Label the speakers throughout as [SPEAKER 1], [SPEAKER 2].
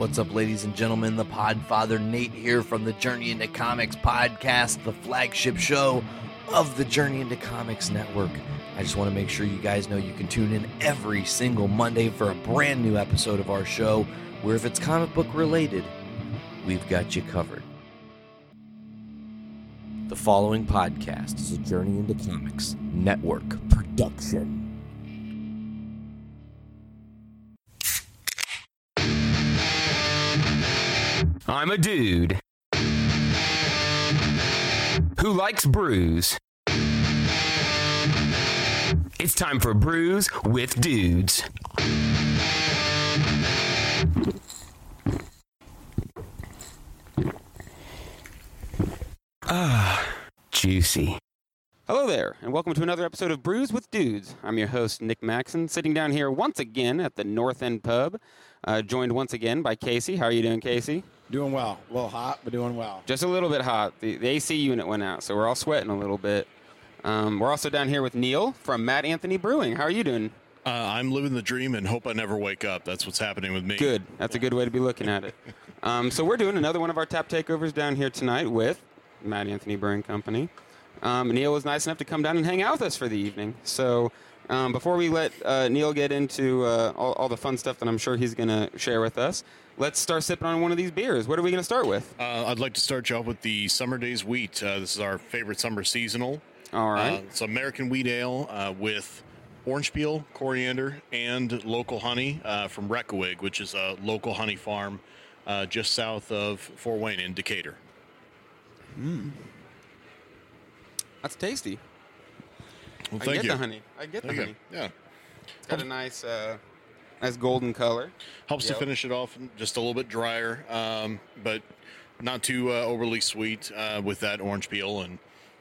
[SPEAKER 1] What's up, ladies and gentlemen? The Podfather Nate here from the Journey into Comics podcast, the flagship show of the Journey into Comics Network. I just want to make sure you guys know you can tune in every single Monday for a brand new episode of our show, where if it's comic book related, we've got you covered. The following podcast is a Journey into Comics Network production.
[SPEAKER 2] I'm a dude who likes brews. It's time for Brews with Dudes. Ah, juicy.
[SPEAKER 3] Hello there, and welcome to another episode of Brews with Dudes. I'm your host, Nick Maxon, sitting down here once again at the North End Pub, uh, joined once again by Casey. How are you doing, Casey?
[SPEAKER 4] Doing well. A little hot, but doing well.
[SPEAKER 3] Just a little bit hot. The, the AC unit went out, so we're all sweating a little bit. Um, we're also down here with Neil from Mad Anthony Brewing. How are you doing?
[SPEAKER 5] Uh, I'm living the dream and hope I never wake up. That's what's happening with me.
[SPEAKER 3] Good. That's a good way to be looking at it. Um, so we're doing another one of our tap takeovers down here tonight with Mad Anthony Brewing Company. Um, Neil was nice enough to come down and hang out with us for the evening. So um, before we let uh, Neil get into uh, all, all, the fun stuff that I'm sure he's going to share with us, let's start sipping on one of these beers. What are we going to start with?
[SPEAKER 5] Uh, I'd like to start you off with the Summer Days Wheat. Uh, this is our favorite summer seasonal.
[SPEAKER 3] All right.
[SPEAKER 5] Uh, it's American wheat ale uh, with orange peel, coriander, and local honey from Reckewig, which is a local honey farm just south of Fort Wayne in Decatur.
[SPEAKER 3] Mm. That's tasty.
[SPEAKER 5] Well,
[SPEAKER 3] I get
[SPEAKER 5] you.
[SPEAKER 3] the honey. I get the
[SPEAKER 5] you.
[SPEAKER 3] honey.
[SPEAKER 5] Yeah.
[SPEAKER 3] It's got a nice, uh, nice golden color.
[SPEAKER 5] Helps
[SPEAKER 3] Yep.
[SPEAKER 5] to finish it off just a little bit drier, um, but not too uh, overly sweet uh, with that orange peel and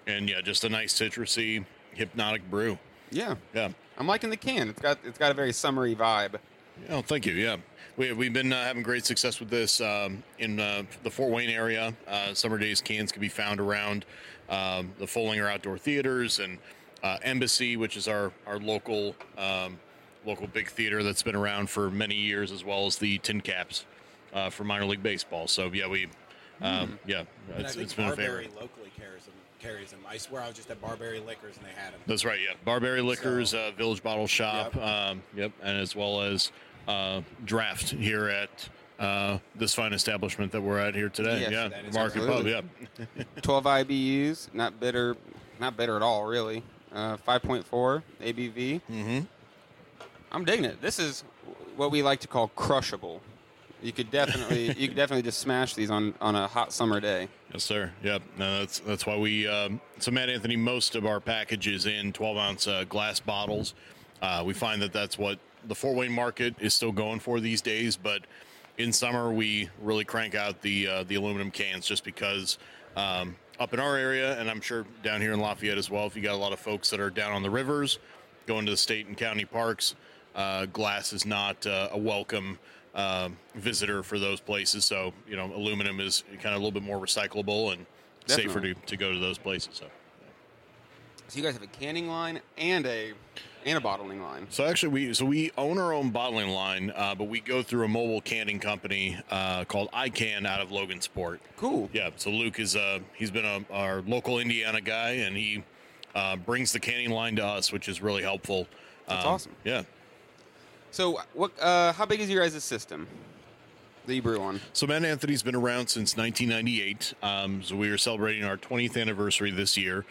[SPEAKER 5] and yeah, just a nice citrusy, hypnotic brew.
[SPEAKER 3] Yeah,
[SPEAKER 5] Yeah.
[SPEAKER 3] I'm liking the can. It's got it's got a very summery vibe.
[SPEAKER 5] Oh, thank you. Yeah, we we've been uh, having great success with this um, in uh, the Fort Wayne area. Uh, Summer Days cans can be found around um, the Foellinger Outdoor Theaters and uh, Embassy, which is our our local um, local big theater that's been around for many years, as well as the TinCaps uh, for minor league baseball. So yeah, we um, yeah,
[SPEAKER 4] And
[SPEAKER 5] it's,
[SPEAKER 4] I think
[SPEAKER 5] it's been a
[SPEAKER 4] Barberry
[SPEAKER 5] favorite.
[SPEAKER 4] locally carries them. Carries them. I swear I was just at Barberry Liquors and they had them.
[SPEAKER 5] That's right. Yeah, Barberry Liquors,
[SPEAKER 4] So-
[SPEAKER 5] uh, Village Bottle Shop.
[SPEAKER 4] Yep.
[SPEAKER 5] Um, yep, and as well as uh, Draft here at uh, this fine establishment that we're at here today.
[SPEAKER 3] Yes,
[SPEAKER 5] yeah,
[SPEAKER 4] is
[SPEAKER 5] Market Pub.
[SPEAKER 3] absolutely.
[SPEAKER 5] Yeah,
[SPEAKER 3] 12 IBUs, not bitter, not bitter at all, really. Uh, 5.4 ABV.
[SPEAKER 5] mm-hmm.
[SPEAKER 3] I'm digging it. This is what we like to call crushable. You could definitely you could definitely just smash these on on a hot summer day.
[SPEAKER 5] Yes, sir. Yep. No, that's that's why we. Um, so, Mad Anthony, most of our packages in 12 ounce uh, glass bottles. Uh, we find that that's what the Fort Wayne market is still going for these days. But in summer, we really crank out the uh, the aluminum cans just because um, up in our area, and I'm sure down here in Lafayette as well. If you got a lot of folks that are down on the rivers, going to the state and county parks, uh, glass is not uh, a welcome um, visitor for those places. So you know, aluminum is kind of a little bit more recyclable and safer to, to go to those places. So.
[SPEAKER 3] So you guys have a canning line and a and a bottling line.
[SPEAKER 5] So actually, we so we own our own bottling line, uh, but we go through a mobile canning company uh, called iCan out of Logansport.
[SPEAKER 3] Cool.
[SPEAKER 5] Yeah. So Luke is uh he's been a, our local Indiana guy, and he uh, brings the canning line to us, which is really helpful.
[SPEAKER 3] That's
[SPEAKER 5] Um,
[SPEAKER 3] awesome.
[SPEAKER 5] Yeah.
[SPEAKER 3] So what? Uh, how big is your guys' system that you brew on?
[SPEAKER 5] So Mad Anthony's been around since 1998. Um, so we are celebrating our 20th anniversary this year.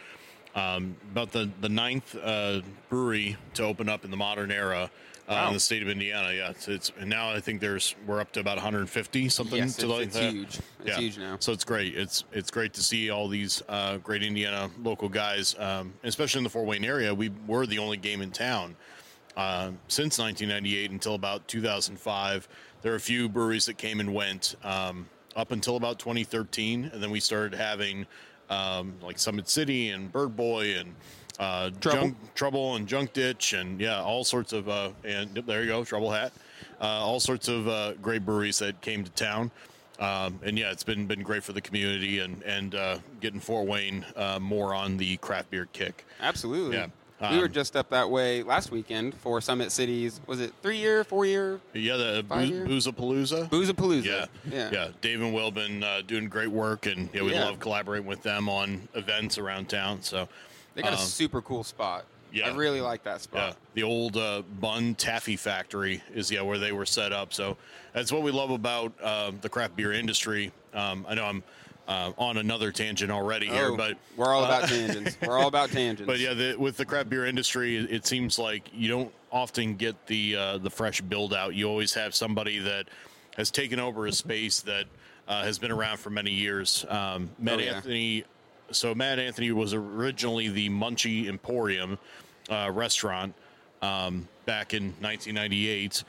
[SPEAKER 5] Um, about the the ninth uh, brewery to open up in the modern era uh,
[SPEAKER 3] Wow.
[SPEAKER 5] in the state of Indiana. Yeah, it's, it's and now I think there's we're up to about 150 something
[SPEAKER 3] Yes,
[SPEAKER 5] to
[SPEAKER 3] it's,
[SPEAKER 5] like
[SPEAKER 3] it's huge. It's
[SPEAKER 5] yeah.
[SPEAKER 3] huge now.
[SPEAKER 5] So it's great. It's it's great to see all these uh, great Indiana local guys, um, especially in the Fort Wayne area. We were the only game in town uh, since 1998 until about 2005. There were a few breweries that came and went um, up until about 2013, and then we started having um, like Summit City and Bird Boy and uh,
[SPEAKER 3] Trouble.
[SPEAKER 5] Junk, Trouble and Junk Ditch and yeah, all sorts of uh, and there you go, Trouble Hat, uh, all sorts of uh, great breweries that came to town. Um, and yeah, it's been been great for the community and and uh, getting Fort Wayne uh, more on the craft beer kick.
[SPEAKER 3] Absolutely.
[SPEAKER 5] Yeah.
[SPEAKER 3] We were
[SPEAKER 5] Um,
[SPEAKER 3] just up that way last weekend for Summit City's. Was it three year, four year?
[SPEAKER 5] Yeah, the
[SPEAKER 3] year?
[SPEAKER 5] Boozapalooza.
[SPEAKER 3] Boozapalooza.
[SPEAKER 5] Yeah,
[SPEAKER 3] yeah,
[SPEAKER 5] yeah. Dave and Will been uh, doing great work, and yeah, we
[SPEAKER 3] Yeah.
[SPEAKER 5] love collaborating with them on events around town. So,
[SPEAKER 3] They got a
[SPEAKER 5] um,
[SPEAKER 3] super cool spot.
[SPEAKER 5] yeah.
[SPEAKER 3] I really like that spot.
[SPEAKER 5] yeah, the old uh, Bun Taffy Factory is yeah where they were set up. So that's what we love about uh, the craft beer industry. Um, I know I'm uh, on another tangent already here,
[SPEAKER 3] Oh,
[SPEAKER 5] but
[SPEAKER 3] we're all
[SPEAKER 5] uh,
[SPEAKER 3] about tangents. We're all about tangents.
[SPEAKER 5] But yeah, the, with the craft beer industry, it, it seems like you don't often get the uh, the fresh build out. You always have somebody that has taken over a space that uh, has been around for many years. Um, Mad
[SPEAKER 3] Oh, yeah.
[SPEAKER 5] Anthony. So Mad Anthony was originally the Munchie Emporium uh, restaurant um, back in 1998.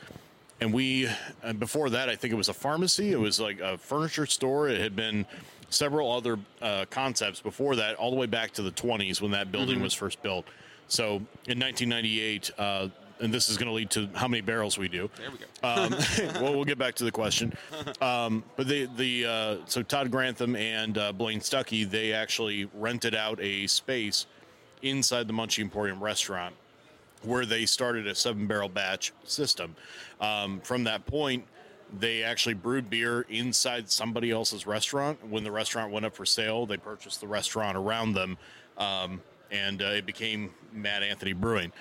[SPEAKER 5] And we, and before that, I think it was a pharmacy. It was like a furniture store. It had been several other uh, concepts before that, all the way back to the 20s when that building was first built. So in 1998, uh, and this is going to lead to how many barrels we do.
[SPEAKER 3] there we go.
[SPEAKER 5] Um, well, we'll get back to the question. Um, but the the uh, so Todd Grantham and uh, Blaine Stuckey they actually rented out a space inside the Munchie Emporium restaurant where they started a seven barrel batch system. Um, from that point, they actually brewed beer inside somebody else's restaurant. When the restaurant went up for sale, they purchased the restaurant around them, um, and uh, it became Mad Anthony Brewing.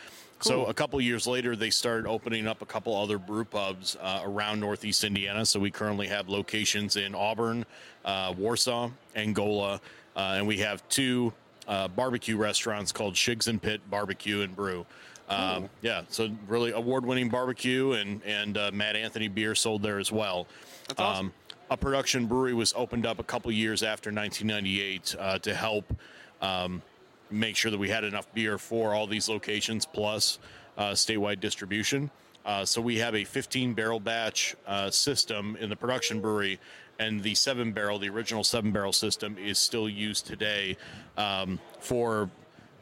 [SPEAKER 5] So a couple years later, they started opening up a couple other brew pubs uh, around Northeast Indiana. So we currently have locations in Auburn, uh, Warsaw, Angola, uh, and we have two uh, barbecue restaurants called Shigs and Pit Barbecue and Brew. Um, yeah, so really award-winning barbecue and and uh, Mad Anthony beer sold there as well.
[SPEAKER 3] That's awesome.
[SPEAKER 5] Um, a production brewery was opened up a couple years after 1998 uh, to help um, make sure that we had enough beer for all these locations plus uh, statewide distribution. Uh, so we have a 15 barrel batch uh, system in the production brewery, and the seven barrel, the original seven barrel system, is still used today um, for.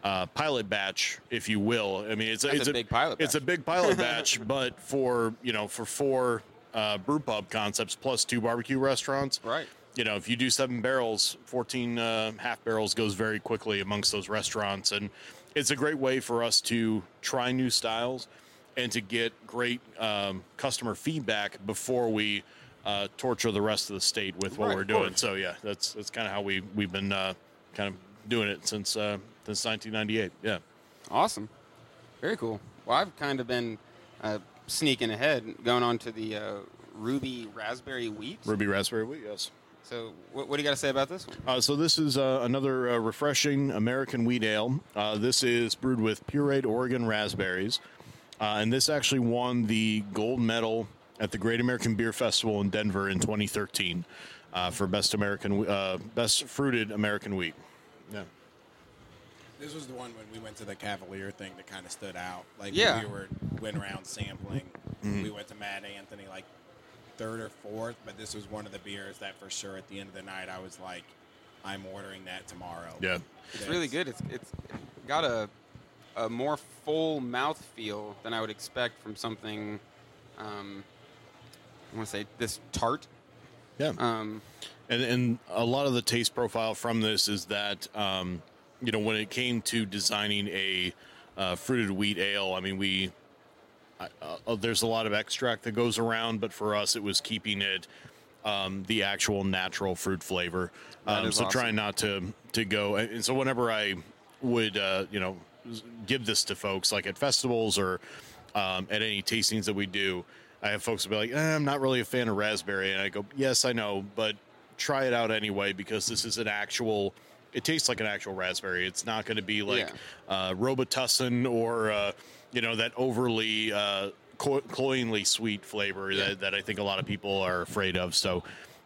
[SPEAKER 5] Uh, pilot batch, if you will. I mean, it's
[SPEAKER 3] That's
[SPEAKER 5] it's
[SPEAKER 3] a big pilot
[SPEAKER 5] It's a
[SPEAKER 3] batch.
[SPEAKER 5] big pilot batch, but for you know, for four uh, brew pub concepts plus two barbecue restaurants,
[SPEAKER 3] Right.
[SPEAKER 5] you know, if you do seven barrels, 14 uh, half barrels goes very quickly amongst those restaurants. And it's a great way for us to try new styles and to get great um, customer feedback before we uh, torture the rest of the state with what
[SPEAKER 3] Right,
[SPEAKER 5] we're doing. So, yeah, that's that's kind of how we, we've been uh, kind of doing it since, uh, since 1998. Yeah.
[SPEAKER 3] Awesome. Very cool. Well, I've kind of been uh, sneaking ahead, going on to the uh, Ruby Raspberry Wheat.
[SPEAKER 5] Ruby Raspberry Wheat, yes.
[SPEAKER 3] So, what, what do you got to say about this one?
[SPEAKER 5] Uh, so this is uh, another uh, refreshing American wheat ale. Uh, this is brewed with pureed Oregon raspberries, uh, and this actually won the gold medal at the Great American Beer Festival in Denver in 2013 uh, for best American uh, best fruited American wheat. Yeah.
[SPEAKER 4] This was the one when we went to the Cavalier thing that kind of stood out. Like
[SPEAKER 3] Yeah.
[SPEAKER 4] we were went around sampling. We went to Mad Anthony like third or fourth, but this was one of the beers that for sure at the end of the night I was like, I'm ordering that tomorrow.
[SPEAKER 5] Yeah.
[SPEAKER 3] It's really good. It's it's got a a more full mouth feel than I would expect from something. Um, I want to say this tart.
[SPEAKER 5] Yeah.
[SPEAKER 3] Um,
[SPEAKER 5] And and a lot of the taste profile from this is that um, you know when it came to designing a uh, fruited wheat ale, I mean we uh, there's a lot of extract that goes around, but for us it was keeping it um, the actual natural fruit flavor. Um, so
[SPEAKER 3] awesome.
[SPEAKER 5] trying not to to go and and so whenever I would uh, you know give this to folks like at festivals or um, at any tastings that we do, I have folks be like, eh, I'm not really a fan of raspberry, and I go, yes, I know, but try it out anyway because this is an actual. It tastes like an actual raspberry. It's not going to be like uh, Robitussin or uh, you know that overly uh, clo- cloyingly sweet flavor that, that I think a lot of people are afraid of. So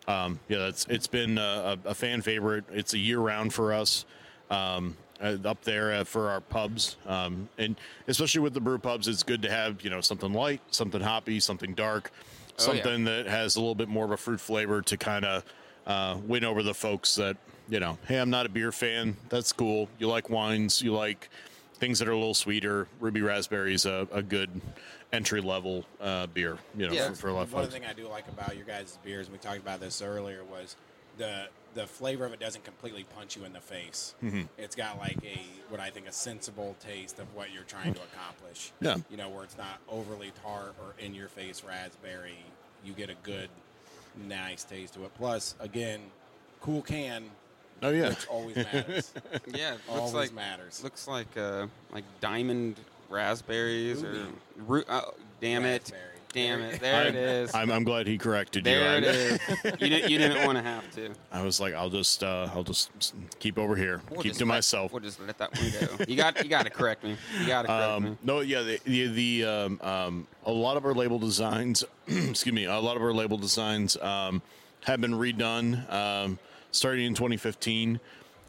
[SPEAKER 5] um, yeah, it's it's been a, a fan favorite. It's a year round for us. Um, uh, up there uh, for our pubs, um, and especially with the brew pubs, it's good to have you know something light, something hoppy, something dark,
[SPEAKER 3] Oh, yeah.
[SPEAKER 5] something that has a little bit more of a fruit flavor to kind of uh, win over the folks that you know. Hey, I'm not a beer fan. That's cool. You like wines. You like things that are a little sweeter. Ruby Raspberry is a, a good entry level uh, beer. You know,
[SPEAKER 3] Yeah.
[SPEAKER 5] for, for a lot of
[SPEAKER 4] One
[SPEAKER 5] folks.
[SPEAKER 4] thing I do like about your guys' beers, and we talked about this earlier, was the the flavor of it doesn't completely punch you in the face.
[SPEAKER 5] Mm-hmm.
[SPEAKER 4] It's got like a what I think a sensible taste of what you're trying to accomplish.
[SPEAKER 5] Yeah.
[SPEAKER 4] You know, where it's not overly tart or in your face raspberry. You get a good, nice taste to it. Plus, again, cool can,
[SPEAKER 5] Oh yeah.
[SPEAKER 4] which always matters.
[SPEAKER 3] Yeah, it looks
[SPEAKER 4] always
[SPEAKER 3] like
[SPEAKER 4] matters.
[SPEAKER 3] looks like uh, like diamond raspberries or
[SPEAKER 4] Ruby.
[SPEAKER 3] ru- oh, damn it,
[SPEAKER 4] Raspberry.
[SPEAKER 3] damn
[SPEAKER 4] There-
[SPEAKER 3] it, there it is.
[SPEAKER 5] I'm, I'm glad he corrected
[SPEAKER 3] there
[SPEAKER 5] you.
[SPEAKER 3] it
[SPEAKER 5] I,
[SPEAKER 3] is. You didn't, you didn't want to have to.
[SPEAKER 5] I was like, I'll just uh, I'll just keep over here,
[SPEAKER 3] We'll
[SPEAKER 5] keep
[SPEAKER 3] just
[SPEAKER 5] to
[SPEAKER 3] let-
[SPEAKER 5] myself.
[SPEAKER 3] We'll just let that one go. You got you got to correct me. You got to correct me.
[SPEAKER 5] Um, no, yeah, the the, the um, um, a lot of our label designs, excuse me, a lot of our label designs um, have been redone, um, starting in 2015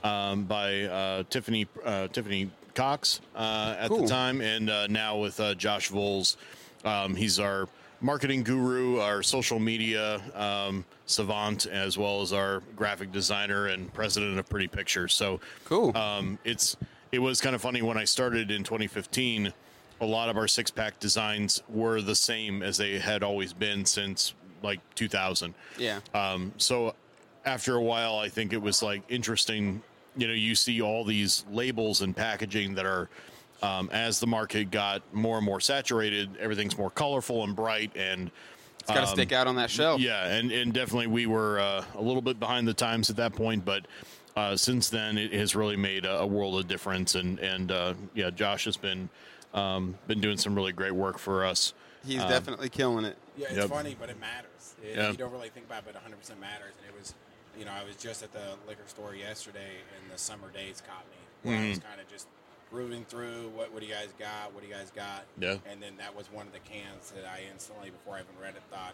[SPEAKER 5] um, by uh, Tiffany uh, Tiffany Cox uh, at
[SPEAKER 3] Cool.
[SPEAKER 5] the time, and uh, now with uh, Josh Voles. Um, he's our marketing guru, our social media um, savant, as well as our graphic designer and president of Pretty Pictures. So
[SPEAKER 3] Cool.
[SPEAKER 5] um, it's it was kind of funny when I started in 2015. A lot of our six pack designs were the same as they had always been since like 2000.
[SPEAKER 3] yeah.
[SPEAKER 5] Um, so after a while, I think it was like interesting. You know, you see all these labels and packaging that are, um, as the market got more and more saturated, everything's more colorful and bright, and
[SPEAKER 3] it's got to stick out on that shelf.
[SPEAKER 5] yeah, and, and definitely we were uh, a little bit behind the times at that point, but uh, since then it has really made a, a world of difference. And and uh, yeah, Josh has been um, been doing some really great work for us.
[SPEAKER 3] He's
[SPEAKER 5] Um,
[SPEAKER 3] definitely killing it.
[SPEAKER 4] Yeah, it's
[SPEAKER 5] Yep.
[SPEAKER 4] funny, but it matters. It,
[SPEAKER 5] Yeah.
[SPEAKER 4] You don't really think about it, but 100% matters. And it was, you know, I was just at the liquor store yesterday, and the summer days caught me. Where I was
[SPEAKER 5] Mm-hmm.
[SPEAKER 4] kind of just rooting through what, what do you guys got? What do you guys got?
[SPEAKER 5] Yeah.
[SPEAKER 4] And then that was one of the cans that I instantly, before I even read it, thought,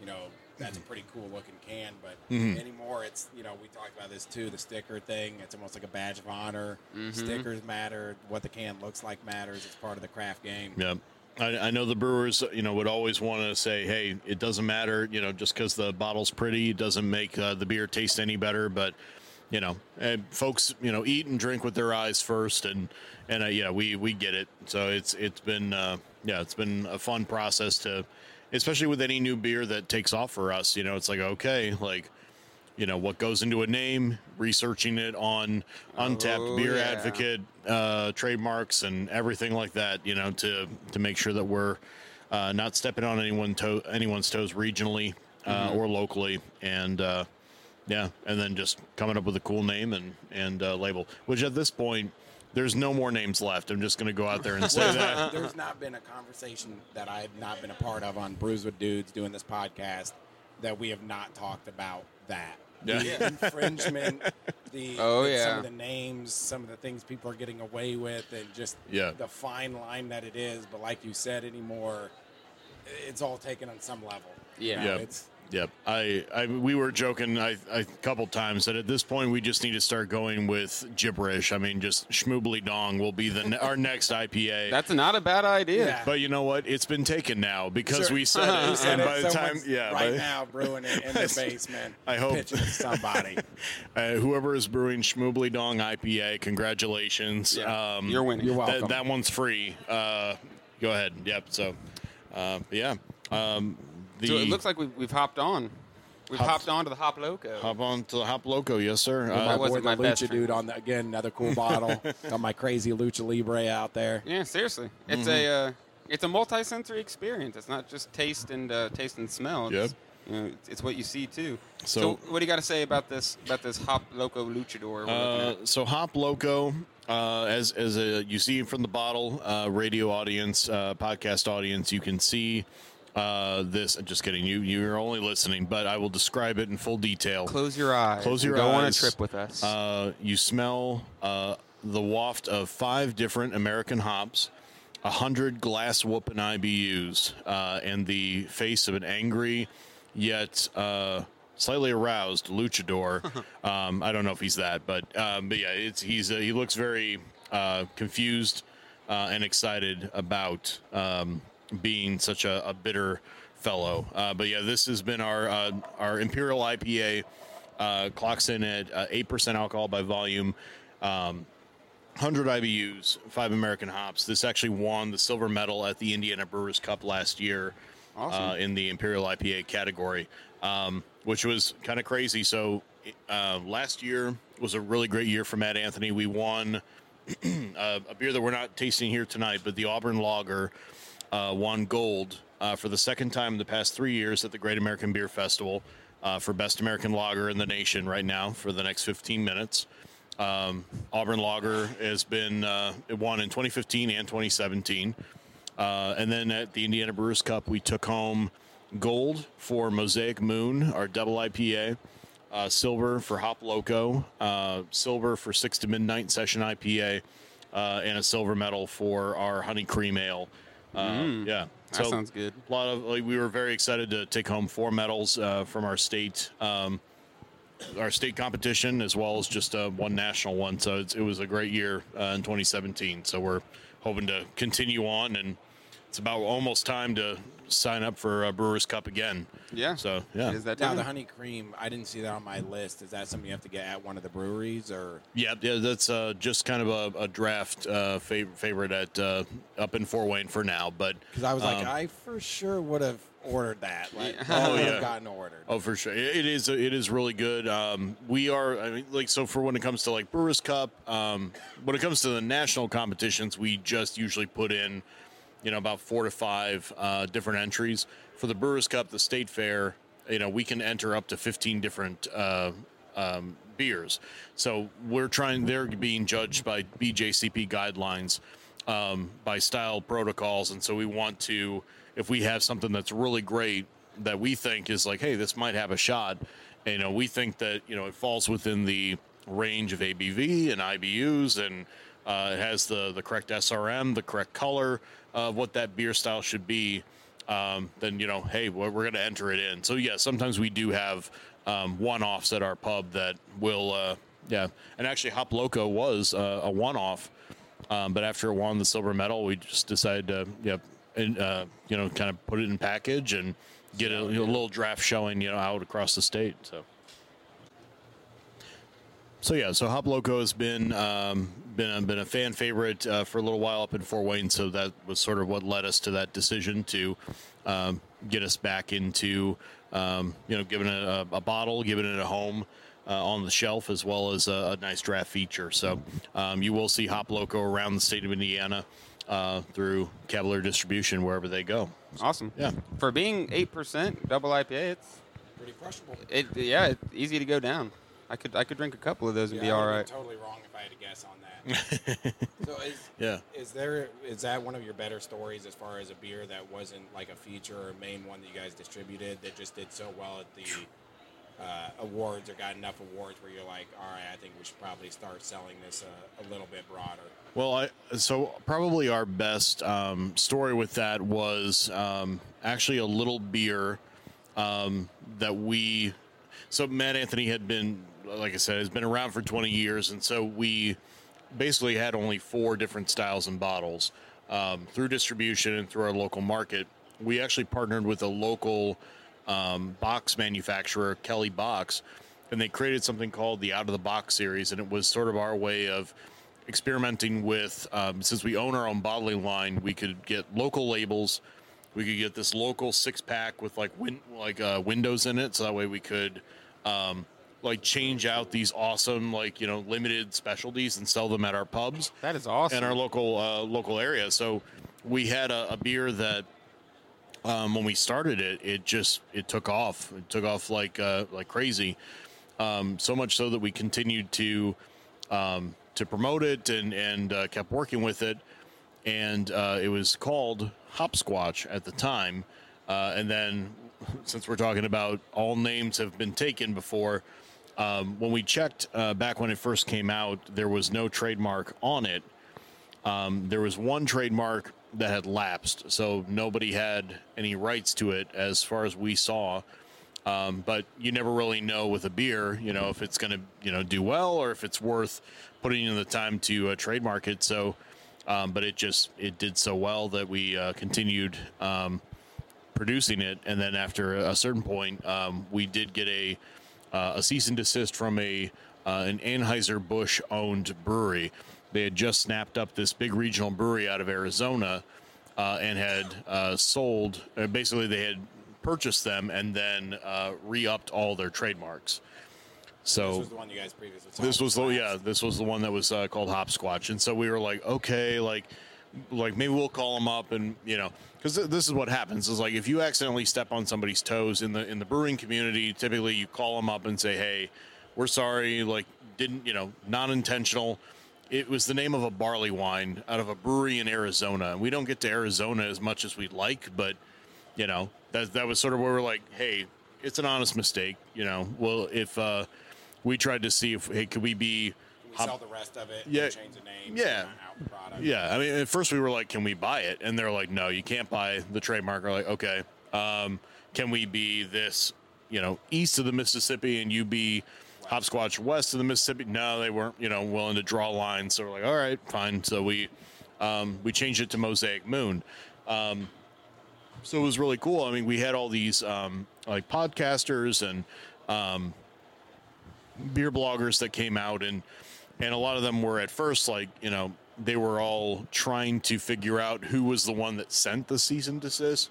[SPEAKER 4] you know, that's a pretty cool looking can. But
[SPEAKER 5] Mm-hmm.
[SPEAKER 4] anymore, it's, you know, we talked about this too the sticker thing. It's almost like a badge of honor.
[SPEAKER 5] Mm-hmm.
[SPEAKER 4] Stickers matter. What the can looks like matters. It's part of the craft game.
[SPEAKER 5] Yeah. I, I know the brewers, you know, would always want to say, "Hey, it doesn't matter, you know, just because the bottle's pretty doesn't make uh, the beer taste any better." But, you know, eh, folks, you know, eat and drink with their eyes first, and and uh, yeah, we we get it. So it's it's been uh, yeah, it's been a fun process to, especially with any new beer that takes off for us. You know, it's like okay, like you know what goes into a name researching it on Untappd
[SPEAKER 3] Oh,
[SPEAKER 5] beer
[SPEAKER 3] yeah.
[SPEAKER 5] advocate uh, trademarks and everything like that you know to to make sure that we're uh, not stepping on anyone toe anyone's toes regionally uh,
[SPEAKER 3] Mm-hmm.
[SPEAKER 5] or locally and uh, yeah and then just coming up with a cool name and and uh, label which at this point there's no more names left i'm just going to go out there and say that
[SPEAKER 4] There's not been a conversation that I have not been a part of on Brews with Dudes doing this podcast that we have not talked about that.
[SPEAKER 5] Yeah.
[SPEAKER 4] The infringement, the
[SPEAKER 3] Oh, yeah.
[SPEAKER 4] some of the names, some of the things people are getting away with, and just
[SPEAKER 5] Yeah.
[SPEAKER 4] the fine line that it is. But like you said, anymore, it's all taken on some level.
[SPEAKER 3] Yeah.
[SPEAKER 4] You know, it's
[SPEAKER 5] Yep. I, I we were joking I, I, a couple times that at this point we just need to start going with gibberish. I mean, just schmoobly dong will be the our next IPA.
[SPEAKER 3] That's not a bad idea.
[SPEAKER 4] Yeah.
[SPEAKER 5] but you know what? It's been taken now because
[SPEAKER 4] Sure.
[SPEAKER 5] we said it.
[SPEAKER 4] You said
[SPEAKER 5] and
[SPEAKER 4] it,
[SPEAKER 5] by the time, yeah,
[SPEAKER 4] right
[SPEAKER 5] by-
[SPEAKER 4] now brewing it in the basement.
[SPEAKER 5] I hope-
[SPEAKER 4] pitching it to somebody.
[SPEAKER 5] uh, whoever is brewing schmoobly dong IPA, congratulations.
[SPEAKER 3] Yeah.
[SPEAKER 5] Um,
[SPEAKER 3] You're winning.
[SPEAKER 4] You're
[SPEAKER 5] that,
[SPEAKER 4] welcome.
[SPEAKER 5] that one's free. Uh, go ahead. Yep. So, uh, yeah. Um, the
[SPEAKER 3] So it looks like we've, we've hopped on. We've
[SPEAKER 5] Hop-
[SPEAKER 3] hopped on to the Hop Loco.
[SPEAKER 5] hop on to the Hop Loco, yes, sir.
[SPEAKER 4] my
[SPEAKER 5] Uh,
[SPEAKER 3] That wasn't
[SPEAKER 4] boy,
[SPEAKER 3] my
[SPEAKER 4] the
[SPEAKER 3] best
[SPEAKER 4] Lucha dude on the again another cool bottle. Got my crazy Lucha Libre out there.
[SPEAKER 3] Yeah, seriously. It's a uh, it's a multi-sensory experience. It's not just taste and uh, taste and smell. It's,
[SPEAKER 5] Yep.
[SPEAKER 3] You know, it's, it's what you see too.
[SPEAKER 5] So-
[SPEAKER 3] So, what do you got to say about this about this Hop Loco Luchador?
[SPEAKER 5] Uh, so Hop Loco, uh, as as a you see from the bottle, uh, radio audience, uh, podcast audience, you can see uh, this. Just kidding, you you're only listening, but I will describe it in full detail.
[SPEAKER 3] Close your eyes.
[SPEAKER 5] Close your
[SPEAKER 3] go on a trip with us.
[SPEAKER 5] Uh, you smell uh, the waft of five different American hops, a hundred glass whooping IBUs, uh, and the face of an angry yet uh, slightly aroused luchador. um, I don't know if he's that, but um, but yeah, it's he's uh, he looks very uh, confused uh, and excited about um, being such a, a bitter fellow. Uh, but yeah, this has been our uh, our Imperial IPA. Uh, clocks in at uh, eight percent alcohol by volume. Um, 100 IBUs, five American hops. This actually won the silver medal at the Indiana Brewers Cup last year uh,
[SPEAKER 3] Awesome.
[SPEAKER 5] in the Imperial IPA category, um, which was kind of crazy. So uh, last year was a really great year for Mad Anthony. We won uh, a beer that we're not tasting here tonight, but the Auburn Lager uh, won gold uh, for the second time in the past three years at the Great American Beer Festival uh, for Best American Lager in the nation right now for the next 15 minutes. Um, Auburn Lager has been uh, it won in 2015 and 2017. Uh, and then at the Indiana Brewers Cup, we took home gold for Mosaic Moon, our double IPA, uh, silver for Hop Loco, silver for Six to Midnight Session IPA, and a silver medal for our Honey Cream Ale. Uh, Yeah,
[SPEAKER 3] That sounds good.
[SPEAKER 5] A lot of like, we were very excited to take home four medals uh, from our state. Um, our state competition as well as just uh, one national one. So it's, it was a great year uh, in 2017. So we're hoping to continue on, and it's about almost time to sign up for uh, Brewers Cup again.
[SPEAKER 3] Yeah.
[SPEAKER 5] So yeah,
[SPEAKER 3] Is that
[SPEAKER 4] Now the honey cream, I didn't see that on my list. Is that something you have to get at one of the breweries, or
[SPEAKER 5] yeah, yeah. That's uh, just kind of a, a draft uh, fav- favorite at uh, up in Fort Wayne for now. But
[SPEAKER 4] because I was like,
[SPEAKER 5] um,
[SPEAKER 4] I for sure would have ordered that. Like,
[SPEAKER 5] Oh, yeah.
[SPEAKER 4] gotten ordered.
[SPEAKER 5] Oh, for sure. It it is. It is really good. Um, we are. I mean, like, so for when it comes to like Brewers Cup, um, when it comes to the national competitions, we just usually put in, you know, about four to five uh, different entries. For the Brewers Cup, the state fair, you know, we can enter up to fifteen different uh, um, beers. So we're trying. They're being judged by BJCP guidelines um, by style protocols, and so we want to, if we have something that's really great that we think is like, hey, this might have a shot, you know, we think that you know it falls within the range of ABV and IBUs, and uh, it has the the correct SRM, the correct color of what that beer style should be. Um, then you know, hey, we're, we're going to enter it in. So yeah, sometimes we do have um, one-offs at our pub that will, uh, yeah. And actually, Hop Loco was uh, a one-off. Um, but after it won the silver medal, we just decided to, yeah, and, uh, you know, kind of put it in package and get a, a little draft showing, you know, out across the state. So, so yeah, so Hop Loco has been um, been a, been a fan favorite uh, for a little while up in Fort Wayne. So that was sort of what led us to that decision to um, get us back into, um, you know, giving it a, a bottle, giving it a home uh, on the shelf as well as a, a nice draft feature. So um, you will see Hop Loco around the state of Indiana uh, through Cavalier Distribution wherever they go.
[SPEAKER 3] Awesome.
[SPEAKER 5] Yeah.
[SPEAKER 3] For being eight percent double IPA, it's
[SPEAKER 4] Pretty crushable.
[SPEAKER 3] it yeah, it's easy to go down. I could I could drink a couple of those and
[SPEAKER 4] Yeah,
[SPEAKER 3] be
[SPEAKER 4] all right.
[SPEAKER 3] all
[SPEAKER 4] would've been
[SPEAKER 3] right.
[SPEAKER 4] Totally wrong if I had to guess on that. so is
[SPEAKER 5] Yeah.
[SPEAKER 4] is there is that one of your better stories as far as a beer that wasn't like a feature or main one that you guys distributed that just did so well at the uh, awards or got enough awards where you're like, all right, I think we should probably start selling this a, a little bit broader.
[SPEAKER 5] Well, I, so probably our best um, story with that was um, actually a little beer um, that we. So Matt Anthony had been, like I said, has been around for 20 years, and so we basically had only four different styles and bottles um, through distribution and through our local market. We actually partnered with a local um, box manufacturer, Kelly Box, and they created something called the Out of the Box series, and it was sort of our way of experimenting with. Um, since we own our own bottling line, we could get local labels. We could get this local six pack with like win- like uh, windows in it, so that way we could um, like change out these awesome like you know limited specialties and sell them at our pubs
[SPEAKER 3] That is awesome.
[SPEAKER 5] in our local uh, local area. So we had a, a beer that um, when we started it, it just it took off. It took off like uh, like crazy. Um, so much so that we continued to um, to promote it and and uh, kept working with it. And uh, it was called Hopsquatch at the time. Uh, and then, since we're talking about all names have been taken before, um, when we checked uh, back when it first came out, there was no trademark on it. Um, there was one trademark that had lapsed, so nobody had any rights to it as far as we saw. Um, but you never really know with a beer, you know, if it's going to, you know, do well or if it's worth putting in the time to uh, trademark it. So, um, but it just it did so well that we uh, continued um, producing it, and then after a certain point, um, we did get a uh, a cease and desist from a uh, an Anheuser Busch owned brewery. They had just snapped up this big regional brewery out of Arizona, uh, and had uh, sold. Uh, basically, they had purchased them and then uh, re-upped all their trademarks. So
[SPEAKER 4] This was the one you guys previously.
[SPEAKER 5] this was the yeah this was the one that was uh, called hopsquatch and so we were like okay like like maybe we'll call them up and you know because th- this is what happens is like if you accidentally step on somebody's toes in the in the brewing community typically you call them up and say hey we're sorry like didn't you know non intentional. It was the name of a barley wine out of a brewery in Arizona. We don't get to Arizona as much as we'd like but you know that that was sort of where we're like hey it's an honest mistake you know. Well if uh we tried to see if hey could we be
[SPEAKER 4] We sell the rest of it.
[SPEAKER 5] Yeah.
[SPEAKER 4] Change the name.
[SPEAKER 5] Yeah.
[SPEAKER 4] The product.
[SPEAKER 5] yeah i mean at first we were like can we buy it and they're like no you can't buy the trademark we're like okay um can we be this you know east of the mississippi and you be hopsquatch west of the mississippi no they weren't you know willing to draw lines so we're like all right fine so we um we changed it to mosaic moon um so it was really cool i mean we had all these um like podcasters and um beer bloggers that came out and and a lot of them were at first like you know they were all trying to figure out who was the one that sent the cease and desist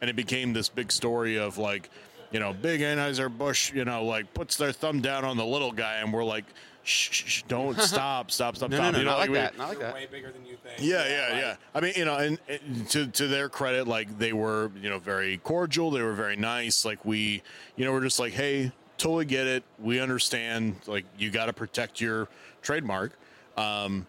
[SPEAKER 5] and it became this big story of like you know big anheuser busch you know like puts their thumb down on the little guy and we're like shh, shh, shh don't stop stop stop
[SPEAKER 3] No,
[SPEAKER 5] stop
[SPEAKER 3] no, no,
[SPEAKER 5] you know
[SPEAKER 3] not like
[SPEAKER 5] we-
[SPEAKER 3] that. Not like that.
[SPEAKER 4] way bigger than you think.
[SPEAKER 5] yeah, yeah,
[SPEAKER 4] like,
[SPEAKER 5] yeah. I mean, you know, and, and to to their credit, like they were, you know, very cordial. They were very nice. Like we, you know, we're just like, hey, totally get it. We understand. Like you got to protect your trademark. Um,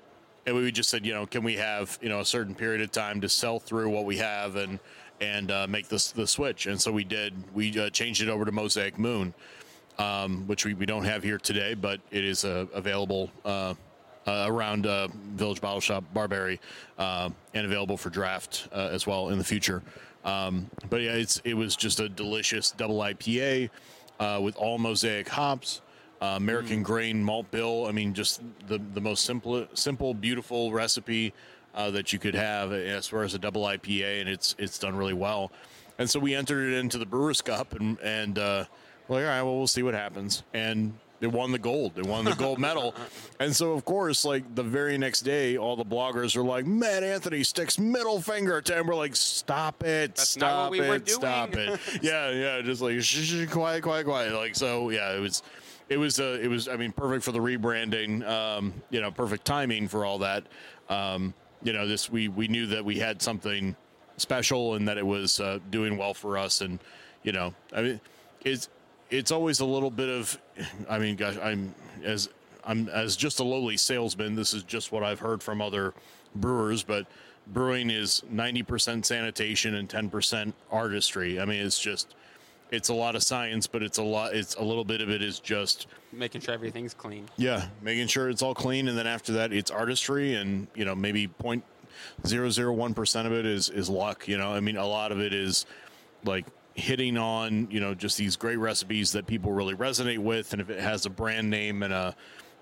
[SPEAKER 5] and we just said, you know, can we have you know a certain period of time to sell through what we have and and uh, make this the switch. And so we did. We uh, changed it over to Mosaic Moon um, which we, we don't have here today, but it is uh, available uh, uh, around uh, Village Bottle Shop, Barberry, and available for draft as well in the future. Um, but yeah, it's it was just a delicious double IPA with all mosaic hops. Uh, American grain malt bill. I mean, just the the most simple, simple, beautiful recipe uh, that you could have as far as a double IPA, and it's it's done really well. And so we entered it into the Brewers Cup, and and uh, we're like, all right, well, we'll see what happens. And it won the gold. It won the gold medal. And so, of course, like the very next day, all the bloggers are like, Mad Anthony sticks middle finger to him. We're like, stop it,
[SPEAKER 3] That's
[SPEAKER 5] stop
[SPEAKER 3] we
[SPEAKER 5] it,
[SPEAKER 3] were doing."
[SPEAKER 5] stop it. yeah, yeah, just like shh, shh, quiet, quiet, quiet. Like so, yeah, it was. It was, uh, it was. I mean, perfect for the rebranding. Um, you know, perfect timing for all that. Um, you know, this we we knew that we had something special and that it was uh, doing well for us. And you know, I mean, it's it's always a little bit of. I mean, gosh, I'm as I'm as just a lowly salesman. This is just what I've heard from other brewers, but brewing is 90% sanitation and 10% artistry. I mean, it's just it's a lot of science, but it's a lot. It's a little bit of it is just
[SPEAKER 3] Making sure everything's clean.
[SPEAKER 5] yeah, making sure it's all clean, and then after that, it's artistry, and you know maybe point zero zero one percent of it is is luck. You know, I mean, a lot of it is like hitting on you know just these great recipes that people really resonate with, and if it has a brand name and a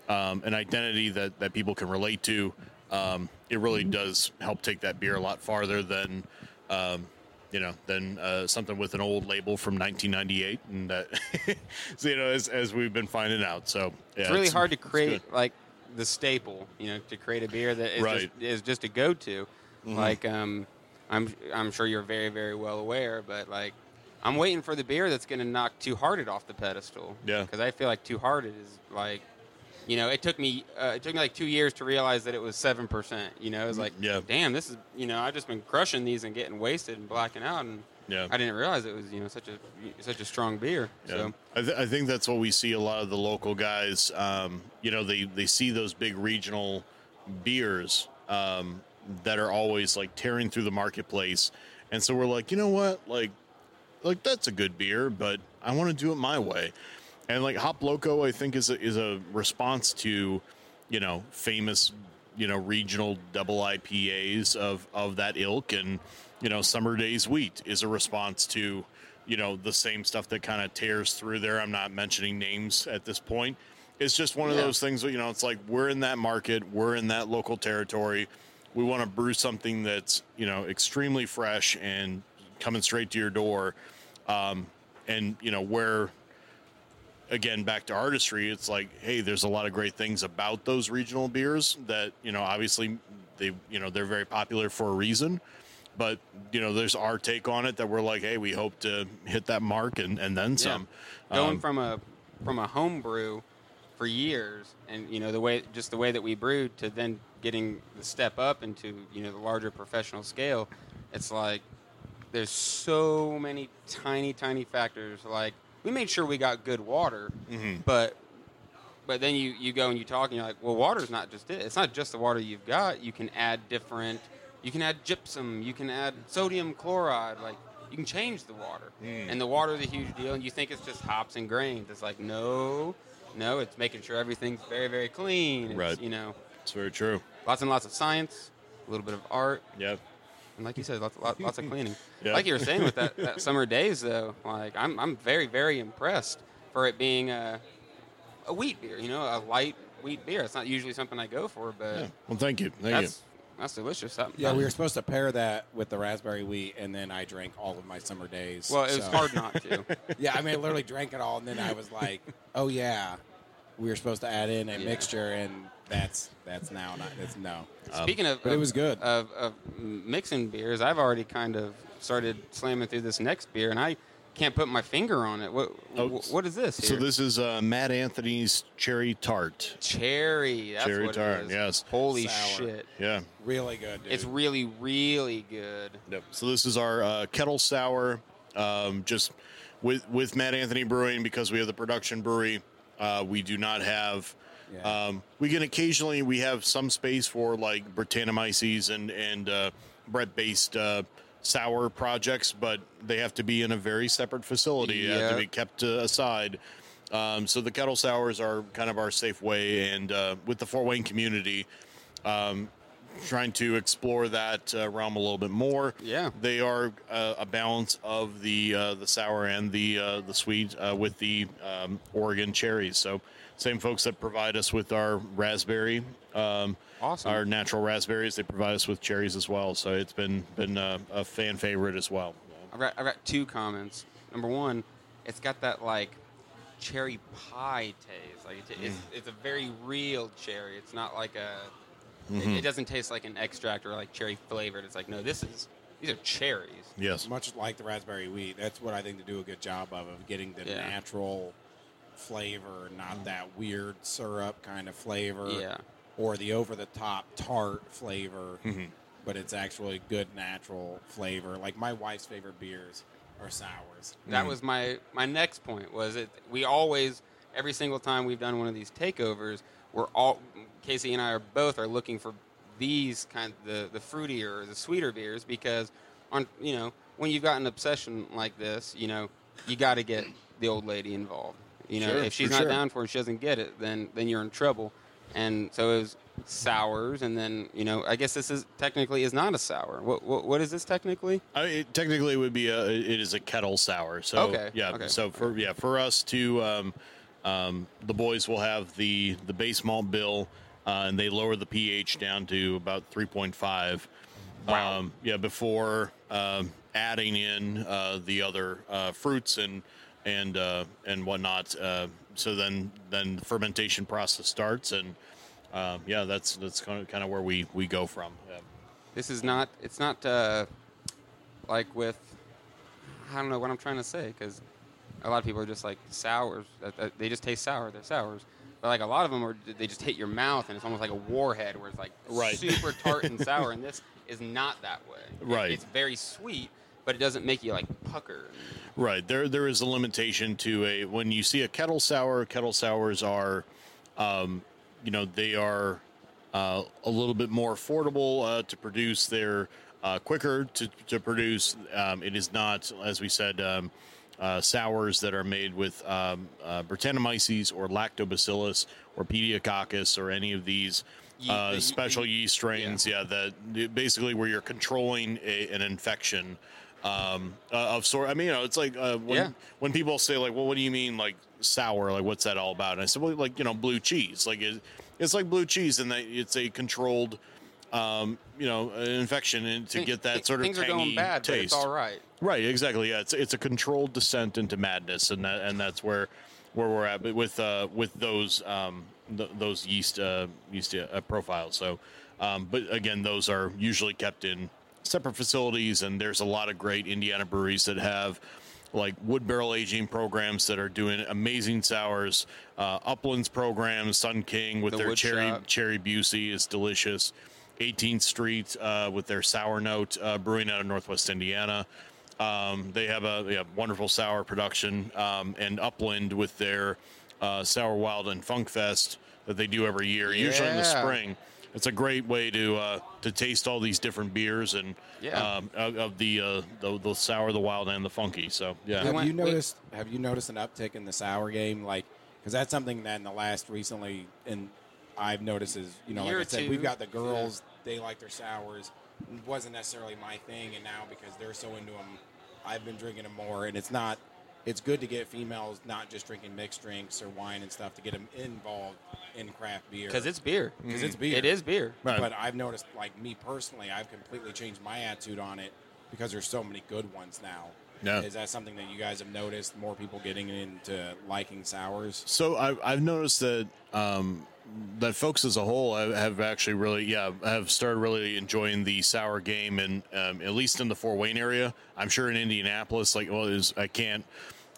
[SPEAKER 5] um, an identity that that people can relate to, um, it really does help take that beer a lot farther than. Um, you know, than uh, something with an old label from 1998, and that, so, you know, as, as we've been finding out. So yeah,
[SPEAKER 3] it's really hard to create like the staple, you know, to create a beer that is
[SPEAKER 5] Right. Mm-hmm.
[SPEAKER 3] just, is just a go-to. Like, um, I'm I'm sure you're very very well aware, but like, I'm waiting for the beer that's going to knock Two Hearted off the pedestal.
[SPEAKER 5] Yeah.
[SPEAKER 3] because I feel like Two Hearted is like, you know, it took me uh, it took me like two years to realize that it was seven percent. You know, it was like,
[SPEAKER 5] Yeah.
[SPEAKER 3] damn, this is you know, I've just been crushing these and getting wasted and blacking out, and
[SPEAKER 5] Yeah.
[SPEAKER 3] I didn't realize it was you know such a such a strong beer.
[SPEAKER 5] Yeah.
[SPEAKER 3] So
[SPEAKER 5] I, th- I think that's what we see a lot of the local guys. Um, you know, they they see those big regional beers um, that are always like tearing through the marketplace, and so we're like, you know what, like, like that's a good beer, but I want to do it my way. And like Hop Loco, I think is a, is a response to, you know, famous, you know, regional double IPAs of of that ilk, and you know, Summer Days Wheat is a response to, you know, the same stuff that kind of tears through there. I'm not mentioning names at this point. It's just one of
[SPEAKER 3] Yeah.
[SPEAKER 5] those things that you know, it's like we're in that market, we're in that local territory. We want to brew something that's you know extremely fresh and coming straight to your door, um, and you know where again back to artistry it's like hey there's a lot of great things about those regional beers that you know obviously they you know they're very popular for a reason but you know there's our take on it that we're like hey we hope to hit that mark and, and then some
[SPEAKER 3] Going
[SPEAKER 5] Um,
[SPEAKER 3] from a from a home brew for years, and you know the way just the way that we brewed to then getting the step up into you know the larger professional scale, it's like there's so many tiny tiny factors. Like we made sure we got good water, mm-hmm. but but then you, you go and you talk and you're like, well, water's not just it. It's not just the water you've got. You can add different. You can add gypsum. You can add sodium chloride. Like you can change the water. Mm. And the water is a huge deal. And you think it's just hops and grains. It's like no, no. It's making sure everything's very very clean. It's,
[SPEAKER 5] Right.
[SPEAKER 3] You know,
[SPEAKER 5] It's very true.
[SPEAKER 3] lots and lots of science, a little bit of art,
[SPEAKER 5] Yep.
[SPEAKER 3] And like you said, lots, lots, lots of cleaning.
[SPEAKER 5] Yeah.
[SPEAKER 3] Like you were saying with that, that summer days, though, like I'm, I'm very, very impressed for it being a, a wheat beer. You know, a light wheat beer. It's not usually something I go for, but
[SPEAKER 5] Yeah. Well, thank you. Thank
[SPEAKER 3] that's that's delicious. That,
[SPEAKER 4] Yeah,
[SPEAKER 3] that-
[SPEAKER 4] we were supposed to pair that with the raspberry wheat, and then I drank all of my summer days.
[SPEAKER 3] Well, it was
[SPEAKER 4] so-
[SPEAKER 3] hard not to.
[SPEAKER 4] Yeah, I mean, I literally drank it all, and then I was like, "Oh yeah, we were supposed to add in a
[SPEAKER 3] Yeah.
[SPEAKER 4] mixture, and that's that's now not. It's no.
[SPEAKER 3] Speaking of,
[SPEAKER 4] but it
[SPEAKER 3] of-
[SPEAKER 4] was good.
[SPEAKER 3] Of, of mixing beers, I've already kind of started slamming through this next beer, and I can't put my finger on it. What
[SPEAKER 5] Oh,
[SPEAKER 3] what is this?
[SPEAKER 5] So this is uh, Mad Anthony's cherry tart.
[SPEAKER 3] cherry. That's
[SPEAKER 5] Cherry
[SPEAKER 3] what
[SPEAKER 5] tart,
[SPEAKER 3] It is.
[SPEAKER 5] yes.
[SPEAKER 3] Holy
[SPEAKER 4] Sour.
[SPEAKER 3] shit!
[SPEAKER 5] Yeah.
[SPEAKER 4] Really good. Dude.
[SPEAKER 3] It's really, really good.
[SPEAKER 5] Yep. So this is our uh, kettle sour, um, just with with Mad Anthony Brewing because we have the production brewery. Uh, we do not have.
[SPEAKER 4] Yeah.
[SPEAKER 5] Um, we can occasionally we have some space for like Brettanomyces and and uh, Brett based uh, sour projects, but they have to be in a very separate facility. They have to be kept uh, aside. Um, so the kettle sours are kind of our safe way, and uh, with the Fort Wayne community, um, trying to explore that uh, realm a little bit more.
[SPEAKER 3] Yeah.
[SPEAKER 5] they are uh, a balance of the uh, the sour and the uh, the sweet uh, with the um, Oregon cherries. So same folks that provide us with our raspberry, um,
[SPEAKER 3] Awesome.
[SPEAKER 5] our natural raspberries, they provide us with cherries as well. So it's been been uh, a fan favorite as well.
[SPEAKER 3] I've got I've got two comments. Number one, it's got that like cherry pie taste. Like it, it's it's a very real cherry. It's not like a. It, it doesn't taste like an extract or like cherry flavored. It's like no, this is these are cherries.
[SPEAKER 5] Yes.
[SPEAKER 4] much like the raspberry wheat. That's what I think to do a good job of of getting the
[SPEAKER 3] Yeah.
[SPEAKER 4] natural flavor, not mm-hmm. that weird syrup kind of flavor.
[SPEAKER 3] Yeah.
[SPEAKER 4] Or the over the top tart flavor. Mm-hmm. But it's actually good natural flavor. Like my wife's favorite beers are sours.
[SPEAKER 3] That mm. was my my next point. Was it we always every single time we've done one of these takeovers, we're all Casey and I are both are looking for these kind the the fruitier, the sweeter beers because on you know when you've got an obsession like this, you know you got to get the old lady involved. You know
[SPEAKER 5] Sure,
[SPEAKER 3] if she's not
[SPEAKER 5] sure.
[SPEAKER 3] down for it, she doesn't get it, then then you're in trouble. And so it was sours, and then you know I guess this is technically is not a sour. What what, what is this technically?
[SPEAKER 5] I mean, it, technically, would be a. It is a kettle sour. So
[SPEAKER 3] Okay,
[SPEAKER 5] yeah.
[SPEAKER 3] okay.
[SPEAKER 5] So for yeah for us to, um, um, the boys will have the the base malt bill, uh, and they lower the pH down to about three point five.
[SPEAKER 3] Wow.
[SPEAKER 5] Um, yeah, before um, adding in uh, the other uh, fruits and and uh, and whatnot. Uh, so then then the fermentation process starts, and uh, yeah, that's that's kind of kind of where we we go from. Yeah.
[SPEAKER 3] This is not. It's not uh, like with. I don't know what I'm trying to say because a lot of people are just like sours. They just taste sour. They're sours. But like a lot of them are, they just hit your mouth and it's almost like a warhead where it's like
[SPEAKER 5] Right.
[SPEAKER 3] super tart and sour. And this is not that way.
[SPEAKER 5] Right.
[SPEAKER 3] it's very sweet, but it doesn't make you like pucker.
[SPEAKER 5] Right. There there is a limitation to a when you see a kettle sour, kettle sours are um, you know, they are uh, a little bit more affordable uh, to produce. They're uh, quicker to, to produce. Um, it is not, as we said, um, uh, sours that are made with um, uh, Brettanomyces or Lactobacillus or Pediococcus or any of these uh,
[SPEAKER 3] the-
[SPEAKER 5] special yeast strains. Yeah, that basically where you're controlling a, an infection um, uh, of sort. I mean, you know, it's like uh, when
[SPEAKER 3] Yeah.
[SPEAKER 5] when people say like, "Well, what do you mean like sour? Like, what's that all about?" And I said, "Well, like you know, blue cheese. Like it, it's like blue cheese, and that it's a controlled, um, you know, an infection, and to get that sort of
[SPEAKER 3] things
[SPEAKER 5] tangy
[SPEAKER 3] are going bad,
[SPEAKER 5] taste.
[SPEAKER 3] it's all right.
[SPEAKER 5] Right, exactly. Yeah, it's it's a controlled descent into madness, and that and that's where where we're at but with uh, with those um, th- those yeast uh, yeast uh, profiles. So, um, but again, those are usually kept in separate facilities, and there's a lot of great Indiana breweries that have like wood barrel aging programs that are doing amazing sours. Uh, Uplands programs, Sun King with
[SPEAKER 3] The
[SPEAKER 5] their cherry
[SPEAKER 3] shop.
[SPEAKER 5] cherry Busey is delicious. 18th Street uh, with their sour note uh, brewing out of Northwest Indiana. Um, they have a they have wonderful sour production, um, and Upland with their uh, Sour Wild and Funk Fest that they do every year, usually in the spring. It's a great way to uh, to taste all these different beers and
[SPEAKER 3] Yeah.
[SPEAKER 5] um, of, of the, uh, the the sour, the wild, and the funky. So yeah,
[SPEAKER 4] Have you noticed? Have you noticed an uptick in the sour game? Like, because that's something that in the last recently, and I've noticed is you know,
[SPEAKER 3] Year
[SPEAKER 4] like I said,
[SPEAKER 3] two.
[SPEAKER 4] we've got the girls. They like their sours. It wasn't necessarily my thing, and now because they're so into them, I've been drinking them more. And it's not. It's good to get females not just drinking mixed drinks or wine and stuff to get them involved in craft beer
[SPEAKER 3] Because it's beer.
[SPEAKER 4] because it's beer.
[SPEAKER 3] It is beer.
[SPEAKER 5] Right.
[SPEAKER 4] But I've noticed, like me personally, I've completely changed my attitude on it because there's so many good ones now.
[SPEAKER 5] Yeah.
[SPEAKER 4] Is that something that you guys have noticed? More people getting into liking sours.
[SPEAKER 5] So I, I've noticed that um, that folks as a whole have, have actually really, yeah, have started really enjoying the sour game, and um, at least in the Fort Wayne area. I'm sure in Indianapolis, like, well, is I can't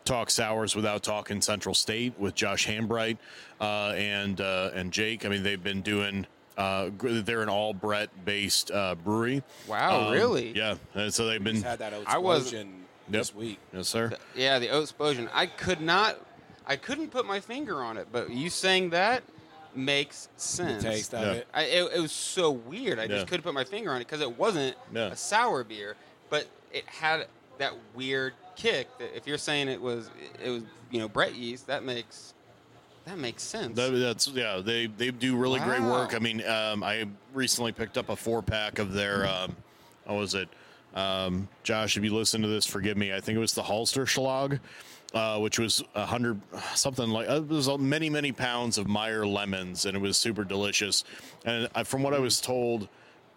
[SPEAKER 5] talk sours without talking Central State with Josh Hambright uh, and uh, and Jake. I mean, they've been doing. Uh, they're an all Brett based uh, brewery.
[SPEAKER 3] Wow,
[SPEAKER 5] Um,
[SPEAKER 3] really?
[SPEAKER 5] Yeah, and so they've been.
[SPEAKER 4] Had that
[SPEAKER 3] I was-
[SPEAKER 4] explosion
[SPEAKER 5] Yep.
[SPEAKER 4] this week.
[SPEAKER 5] Yes, sir.
[SPEAKER 3] Yeah, the oat explosion. I could not, I couldn't put my finger on it, but you saying that makes
[SPEAKER 4] The
[SPEAKER 3] sense.
[SPEAKER 4] taste of
[SPEAKER 5] Yeah.
[SPEAKER 4] it.
[SPEAKER 3] I, it, it was so weird. I
[SPEAKER 5] Yeah.
[SPEAKER 3] just couldn't put my finger on it because it wasn't
[SPEAKER 5] Yeah.
[SPEAKER 3] a sour beer, but it had that weird kick. That if you're saying it was, it was you know Brett yeast, that makes that makes sense.
[SPEAKER 5] That, that's yeah. They they do really great work. I mean, um, I recently picked up a four pack of their. Um, what was it? Um, Josh, if you listen to this, forgive me. I think it was the Halster Schlag, uh, which was a hundred something like uh, it was many many pounds of Meyer lemons, and it was super delicious. And I, from what I was told.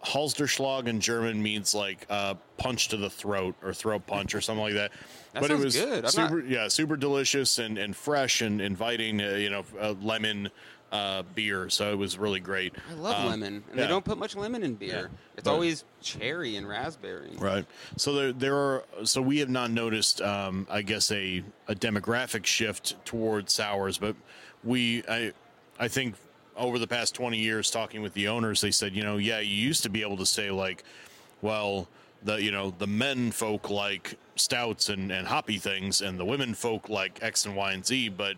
[SPEAKER 5] Halsterschlag in German means like uh, punch to the throat or throat punch or something like that.
[SPEAKER 3] That
[SPEAKER 5] but it was
[SPEAKER 3] good. I'm
[SPEAKER 5] super,
[SPEAKER 3] not-
[SPEAKER 5] yeah, super delicious and, and fresh and inviting. Uh, you know, uh, lemon uh, beer, so it was really great.
[SPEAKER 3] I love
[SPEAKER 5] Um,
[SPEAKER 3] lemon, and
[SPEAKER 5] yeah.
[SPEAKER 3] they don't put much lemon in beer.
[SPEAKER 5] Yeah,
[SPEAKER 3] It's
[SPEAKER 5] but-
[SPEAKER 3] always cherry and raspberry.
[SPEAKER 5] Right. So there, there are. So we have not noticed, um, I guess, a, a demographic shift towards sours, but we, I, I think, over the past twenty years, talking with the owners, they said, you know, yeah, you used to be able to say like, well, the you know the men folk like stouts and and hoppy things, and the women folk like X and Y and Z, but.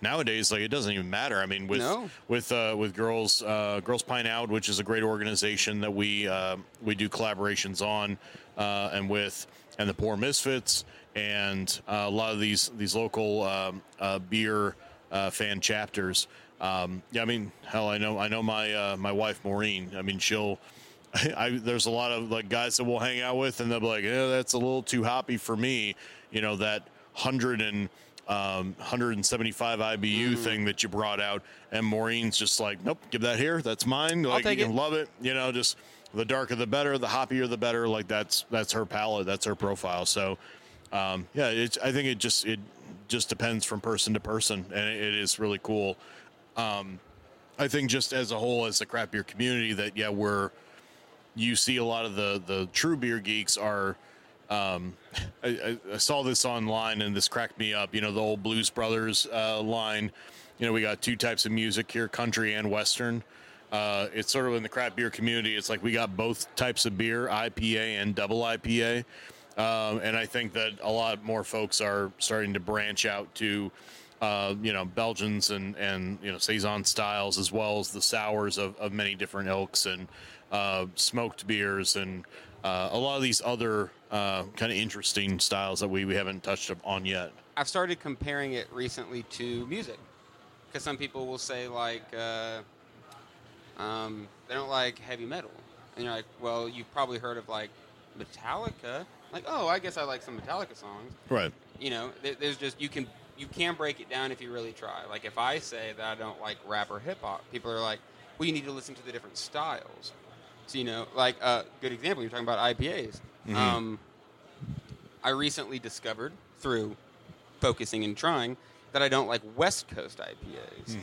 [SPEAKER 5] Nowadays, like it doesn't even matter. I mean, with
[SPEAKER 3] No.
[SPEAKER 5] with uh, with girls uh, Girls Pint Out which is a great organization that we uh, we do collaborations on uh, and with and the poor misfits and uh, a lot of these these local um, uh, beer uh, fan chapters um, yeah i mean hell i know i know my uh, my wife maureen i mean she'll I, there's a lot of like guys that we'll hang out with and they'll be like yeah that's a little too hoppy for me you know that 100 and um, 175 IBU thing that you brought out, and Maureen's just like, nope, give that here. That's mine. Like
[SPEAKER 3] take
[SPEAKER 5] you can
[SPEAKER 3] it.
[SPEAKER 5] love it. You know, just the darker the better, the hoppier the better. Like that's that's her palate, that's her profile. So, um, yeah, it's. I think it just it just depends from person to person, and it, it is really cool. Um, I think just as a whole, as the craft beer community, that yeah, we're you see a lot of the the true beer geeks are. Um, I, I, saw this online and this cracked me up. You know, the old Blues Brothers uh, line. You know, we got two types of music here: country and western. Uh, it's sort of in the craft beer community. It's like we got both types of beer, IPA and double IPA. Um, and I think that a lot more folks are starting to branch out to, uh, you know, Belgians and, and, you know, Saison styles, as well as the sours of, of many different ilks and uh, smoked beers and uh, a lot of these other uh, kind of interesting styles that we, we haven't touched on yet.
[SPEAKER 3] I've started comparing it recently to music because some people will say like uh, um, they don't like heavy metal, and you're like, well, you've probably heard of like Metallica. Like, oh, I guess I like some Metallica songs.
[SPEAKER 5] Right.
[SPEAKER 3] You know, there's just you can you can break it down if you really try. Like if I say that I don't like rap or hip hop, people are like, well, you need to listen to the different styles. So you know, like a uh, good example, you're talking about IPAs. Um, I recently discovered through focusing and trying that I don't like West Coast IPAs.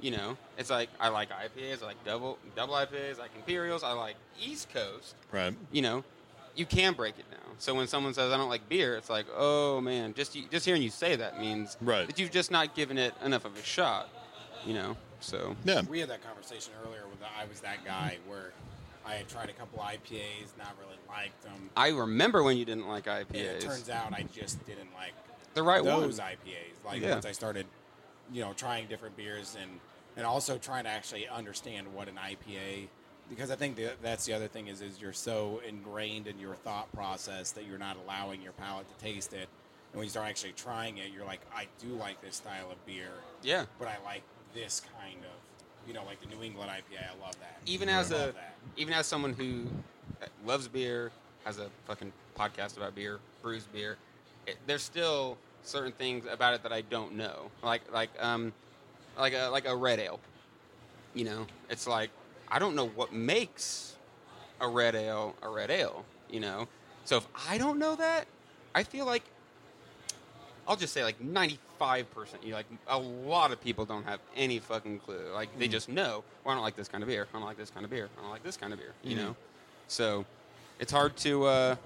[SPEAKER 3] You know, it's like I like IPAs, I like double double IPAs, I like Imperials, I like East Coast.
[SPEAKER 5] Right.
[SPEAKER 3] You know, you can break it down. So when someone says I don't like beer, it's like, oh man, just just hearing you say that means
[SPEAKER 5] Right.
[SPEAKER 3] that you've just not given it enough of a shot, you know. So
[SPEAKER 5] Yeah.
[SPEAKER 4] We had that conversation earlier with the, I was that guy where I had tried a couple IPAs, not really liked them.
[SPEAKER 3] I remember when you didn't like
[SPEAKER 4] And
[SPEAKER 3] IPAs.
[SPEAKER 4] it turns out I just didn't like
[SPEAKER 3] the right
[SPEAKER 4] those
[SPEAKER 3] one.
[SPEAKER 4] IPAs. Like
[SPEAKER 3] Yeah.
[SPEAKER 4] once I started, you know, trying different beers and and also trying to actually understand what an IPA because I think that that's the other thing is is you're so ingrained in your thought process that you're not allowing your palate to taste it. And when you start actually trying it, you're like, I do like this style of beer,
[SPEAKER 3] Yeah.
[SPEAKER 4] but I like this kind of, you know, like the New England IPA. I love that.
[SPEAKER 3] Even as a
[SPEAKER 4] that.
[SPEAKER 3] even as someone who loves beer, has a fucking podcast about beer, brews beer, it, there's still certain things about it that I don't know. Like like um like a like a red ale. You know, it's like I don't know what makes a red ale a red ale. You know, so if I don't know that, I feel like I'll just say like 95 percent. You like a lot of people don't have any fucking clue. Like
[SPEAKER 5] Mm.
[SPEAKER 3] they just know. Well, I don't like this kind of beer. I don't like this kind of beer. I don't like this kind of beer. You
[SPEAKER 5] Mm-hmm.
[SPEAKER 3] know, so it's hard to. Uh,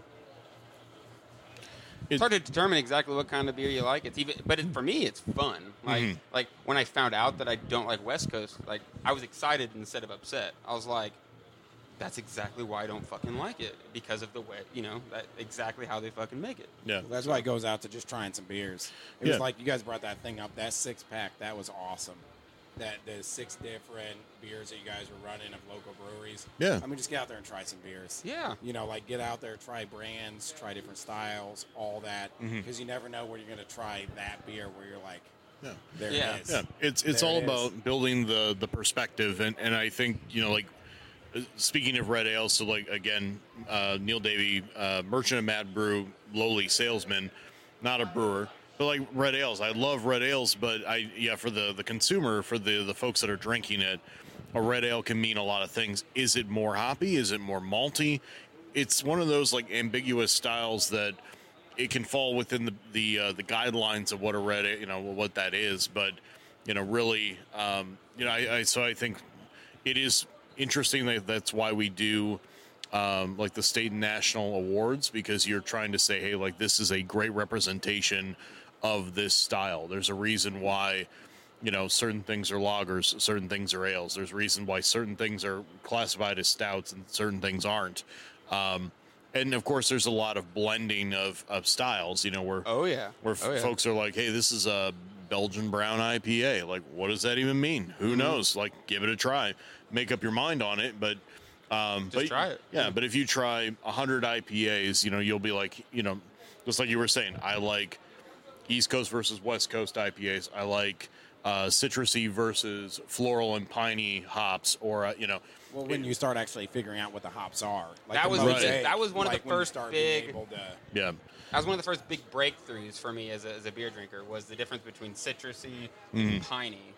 [SPEAKER 5] It-
[SPEAKER 3] it's hard to determine exactly what kind of beer you like. It's even, but it, for me, it's fun. Like,
[SPEAKER 5] Mhm.
[SPEAKER 3] like when I found out that I don't like West Coast, like I was excited instead of upset. I was like, "That's exactly why I don't fucking like it because of the way, you know, that exactly how they fucking make it."
[SPEAKER 5] Yeah.
[SPEAKER 4] That's why it goes out to just trying some beers. It
[SPEAKER 5] Yeah.
[SPEAKER 4] was like you guys brought that thing up. That six pack, that was awesome. That the six different beers that you guys were running of local breweries.
[SPEAKER 5] Yeah.
[SPEAKER 4] I mean, just get out there and try some beers.
[SPEAKER 3] Yeah.
[SPEAKER 4] You know, like get out there, try brands, try different styles, all that,
[SPEAKER 5] Mm-hmm.
[SPEAKER 4] because you never know where you're going to try that beer where you're like,
[SPEAKER 5] Yeah.
[SPEAKER 4] there
[SPEAKER 3] Yeah.
[SPEAKER 4] it is.
[SPEAKER 5] Yeah, it's it's
[SPEAKER 4] There
[SPEAKER 5] all
[SPEAKER 4] it is.
[SPEAKER 5] about building the the perspective, and and I think you know like speaking of red ale, so like again, uh, Neil Davey, uh, merchant of Mad Brew, lowly salesman, not a brewer, but like red ales. I love red ales, but I yeah for the the consumer, for the the folks that are drinking it, a red ale can mean a lot of things. Is it more hoppy? Is it more malty? It's one of those like ambiguous styles that it can fall within the the uh, the guidelines of what a red you know what that is but you know really um, you know I, I so I think it is interesting that that's why we do um, like the state and national awards because you're trying to say hey like this is a great representation of this style there's a reason why you know certain things are lagers certain things are ales there's a reason why certain things are classified as stouts and certain things aren't um, and of course there's a lot of blending of, of styles you know where
[SPEAKER 3] Oh yeah.
[SPEAKER 5] where
[SPEAKER 3] oh, yeah.
[SPEAKER 5] folks are like hey this is a belgian brown ipa like what does that even mean?
[SPEAKER 3] Mm-hmm.
[SPEAKER 5] who knows? Like give it a try. Make up your mind on it but um
[SPEAKER 3] Just
[SPEAKER 5] but,
[SPEAKER 3] try it.
[SPEAKER 5] yeah but if you try 100 ipas you know you'll be like you know just like you were saying i like east coast versus west coast ipas i like uh, citrusy versus floral and piney hops or uh, you know
[SPEAKER 4] Well, when you start actually figuring out what the hops are, like
[SPEAKER 3] That
[SPEAKER 4] the
[SPEAKER 3] was
[SPEAKER 5] the-
[SPEAKER 4] mosaic,
[SPEAKER 3] that was one of the
[SPEAKER 4] like when you
[SPEAKER 3] first
[SPEAKER 4] start
[SPEAKER 3] big-
[SPEAKER 4] able to-
[SPEAKER 5] yeah
[SPEAKER 3] That was one of the first big breakthroughs for me as a, as a beer drinker was the difference between citrusy
[SPEAKER 5] Mm-hmm.
[SPEAKER 3] and piney.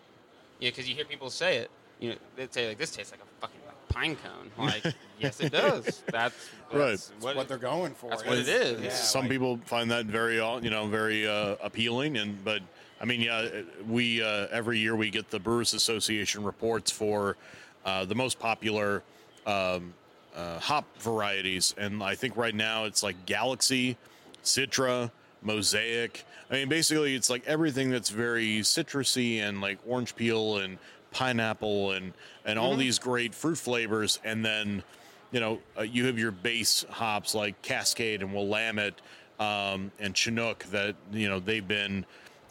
[SPEAKER 3] Yeah, because you hear people say it. You know, they'd say like this tastes like a fucking like pine cone. Like, yes, it does. That's,
[SPEAKER 5] Right.
[SPEAKER 3] that's
[SPEAKER 4] what,
[SPEAKER 3] what,
[SPEAKER 4] they're going for.
[SPEAKER 3] that's what it is.
[SPEAKER 4] Yeah,
[SPEAKER 5] some
[SPEAKER 4] like-
[SPEAKER 5] people find that very uh, you know very uh, appealing and but i mean yeah we uh, every year we get the brewers association reports for uh, the most popular um, uh, hop varieties and i think right now it's like galaxy citra mosaic. I mean basically it's like everything that's very citrusy and like orange peel and pineapple and and all these great fruit flavors. And then you know, uh, you have your base hops like Cascade and Willamette um, and Chinook that you know they've been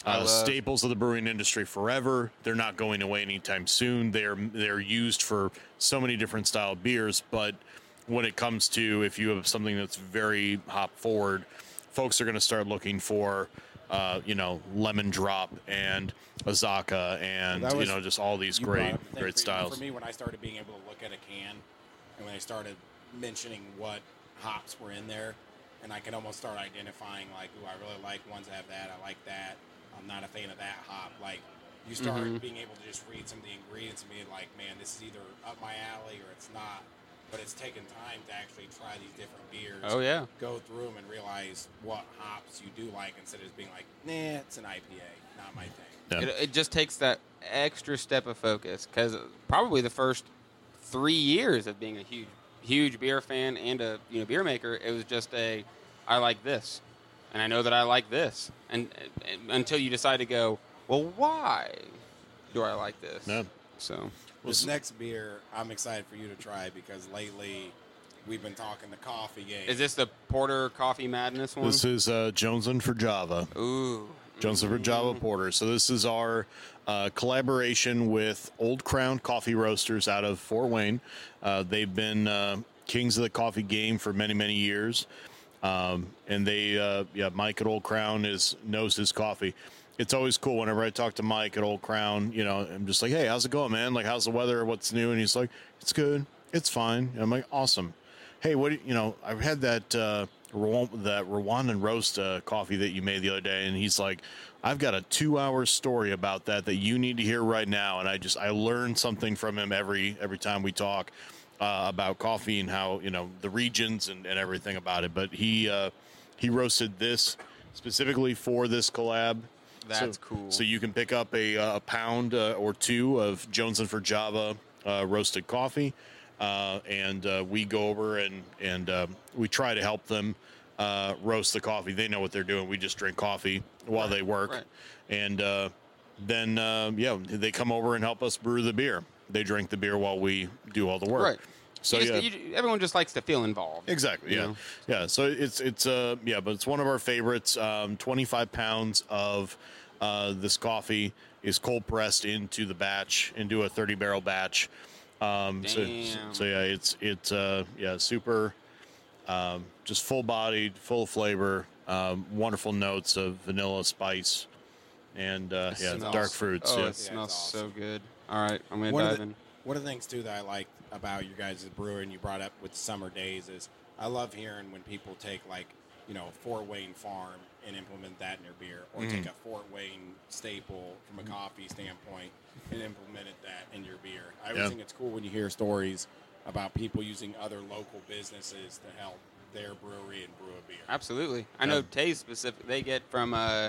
[SPEAKER 5] uh, staples of the brewing industry forever. They're not going away anytime soon. They're they're used for so many different style beers, but when it comes to if you have something that's very hop forward, folks are going to start looking for. Uh, you know, lemon drop and Azacca and
[SPEAKER 4] That
[SPEAKER 5] you know just all these great
[SPEAKER 4] brought up the thing
[SPEAKER 5] great styles.
[SPEAKER 4] For me, when I started being able to look at a can, and when I started mentioning what hops were in there, and I could almost start identifying like, "Ooh, I really like ones that have that. I like that. I'm not a fan of that hop." Like, you start
[SPEAKER 3] Mhm.
[SPEAKER 4] being able to just read some of the ingredients and being like, "Man, this is either up my alley or it's not." But it's taken time to actually try these different beers.
[SPEAKER 3] Oh yeah.
[SPEAKER 4] Go through them and realize what hops you do like instead of just being like, "Nah, it's an IPA, not my thing."
[SPEAKER 5] Yeah.
[SPEAKER 3] It, it just takes that extra step of focus because probably the first three years of being a huge huge beer fan and a you know beer maker. It was just a I like this, and I know that I like this, and, and until you decide to go, well, why do I like this?
[SPEAKER 5] Yeah.
[SPEAKER 3] So
[SPEAKER 4] This next beer, I'm excited for you to try because lately we've been talking the coffee game.
[SPEAKER 3] is this the Porter Coffee Madness one?
[SPEAKER 5] This is uh, Joneson for Java.
[SPEAKER 3] Ooh.
[SPEAKER 5] Johnson for Java Porter. So this is our uh, collaboration with Old Crown Coffee Roasters out of Fort Wayne. Uh, they've been uh, kings of the coffee game for many many years, um, and they uh, yeah Mike at Old Crown is knows his coffee. It's always cool whenever I talk to Mike at Old Crown. You know, I'm just like, hey, how's it going, man? Like, how's the weather? What's new? And he's like, it's good. It's fine. And I'm like, awesome. Hey, what you know? I've had that uh, that Rwandan roast uh, coffee that you made the other day, and he's like, I've got a two-hour story about that that you need to hear right now. And I just I learn something from him every every time we talk uh, about coffee and how you know the regions and, and everything about it. But he uh, he roasted this specifically for this collab.
[SPEAKER 3] That's
[SPEAKER 5] So-
[SPEAKER 3] cool.
[SPEAKER 5] So you can pick up a, uh, a pound uh, or two of Joneson for Java uh, roasted coffee, uh, and uh, we go over and and um, we try to help them uh, roast the coffee. They know what they're doing. We just drink coffee while they work,
[SPEAKER 3] right.
[SPEAKER 5] and uh, then uh, yeah, they come over and help us brew the beer. They drink the beer while we do all the work.
[SPEAKER 3] Right.
[SPEAKER 5] So
[SPEAKER 3] You
[SPEAKER 5] yeah,
[SPEAKER 3] you- everyone just likes to feel involved.
[SPEAKER 5] Exactly. Yeah.
[SPEAKER 3] know?
[SPEAKER 5] Yeah. So it's it's uh yeah, but it's one of our favorites. Um, Twenty five pounds of uh, this coffee is cold pressed into the batch into a thirty barrel batch. Um, so,
[SPEAKER 3] Damn.
[SPEAKER 5] so yeah, it's it's uh yeah super, um, just full bodied, full of flavor, um, wonderful notes of vanilla spice, and uh, yeah,
[SPEAKER 3] Smells-
[SPEAKER 5] dark fruits.
[SPEAKER 3] Oh,
[SPEAKER 5] yeah.
[SPEAKER 3] it smells so
[SPEAKER 4] awesome.
[SPEAKER 3] good. All right, I'm gonna
[SPEAKER 4] one
[SPEAKER 3] dive
[SPEAKER 4] the,
[SPEAKER 3] in.
[SPEAKER 4] one of the things too that I like about you guys' brewing you brought up with summer days is I love hearing when people take like you know Fort Wayne farm and implement that in their beer, or take a Fort Wayne staple from a coffee standpoint and implemented that in your beer. I always
[SPEAKER 5] Yeah.
[SPEAKER 4] think it's cool when you hear stories about people using other local businesses to help their brewery and brew a beer.
[SPEAKER 3] Absolutely. I know Teays specific. They get from uh,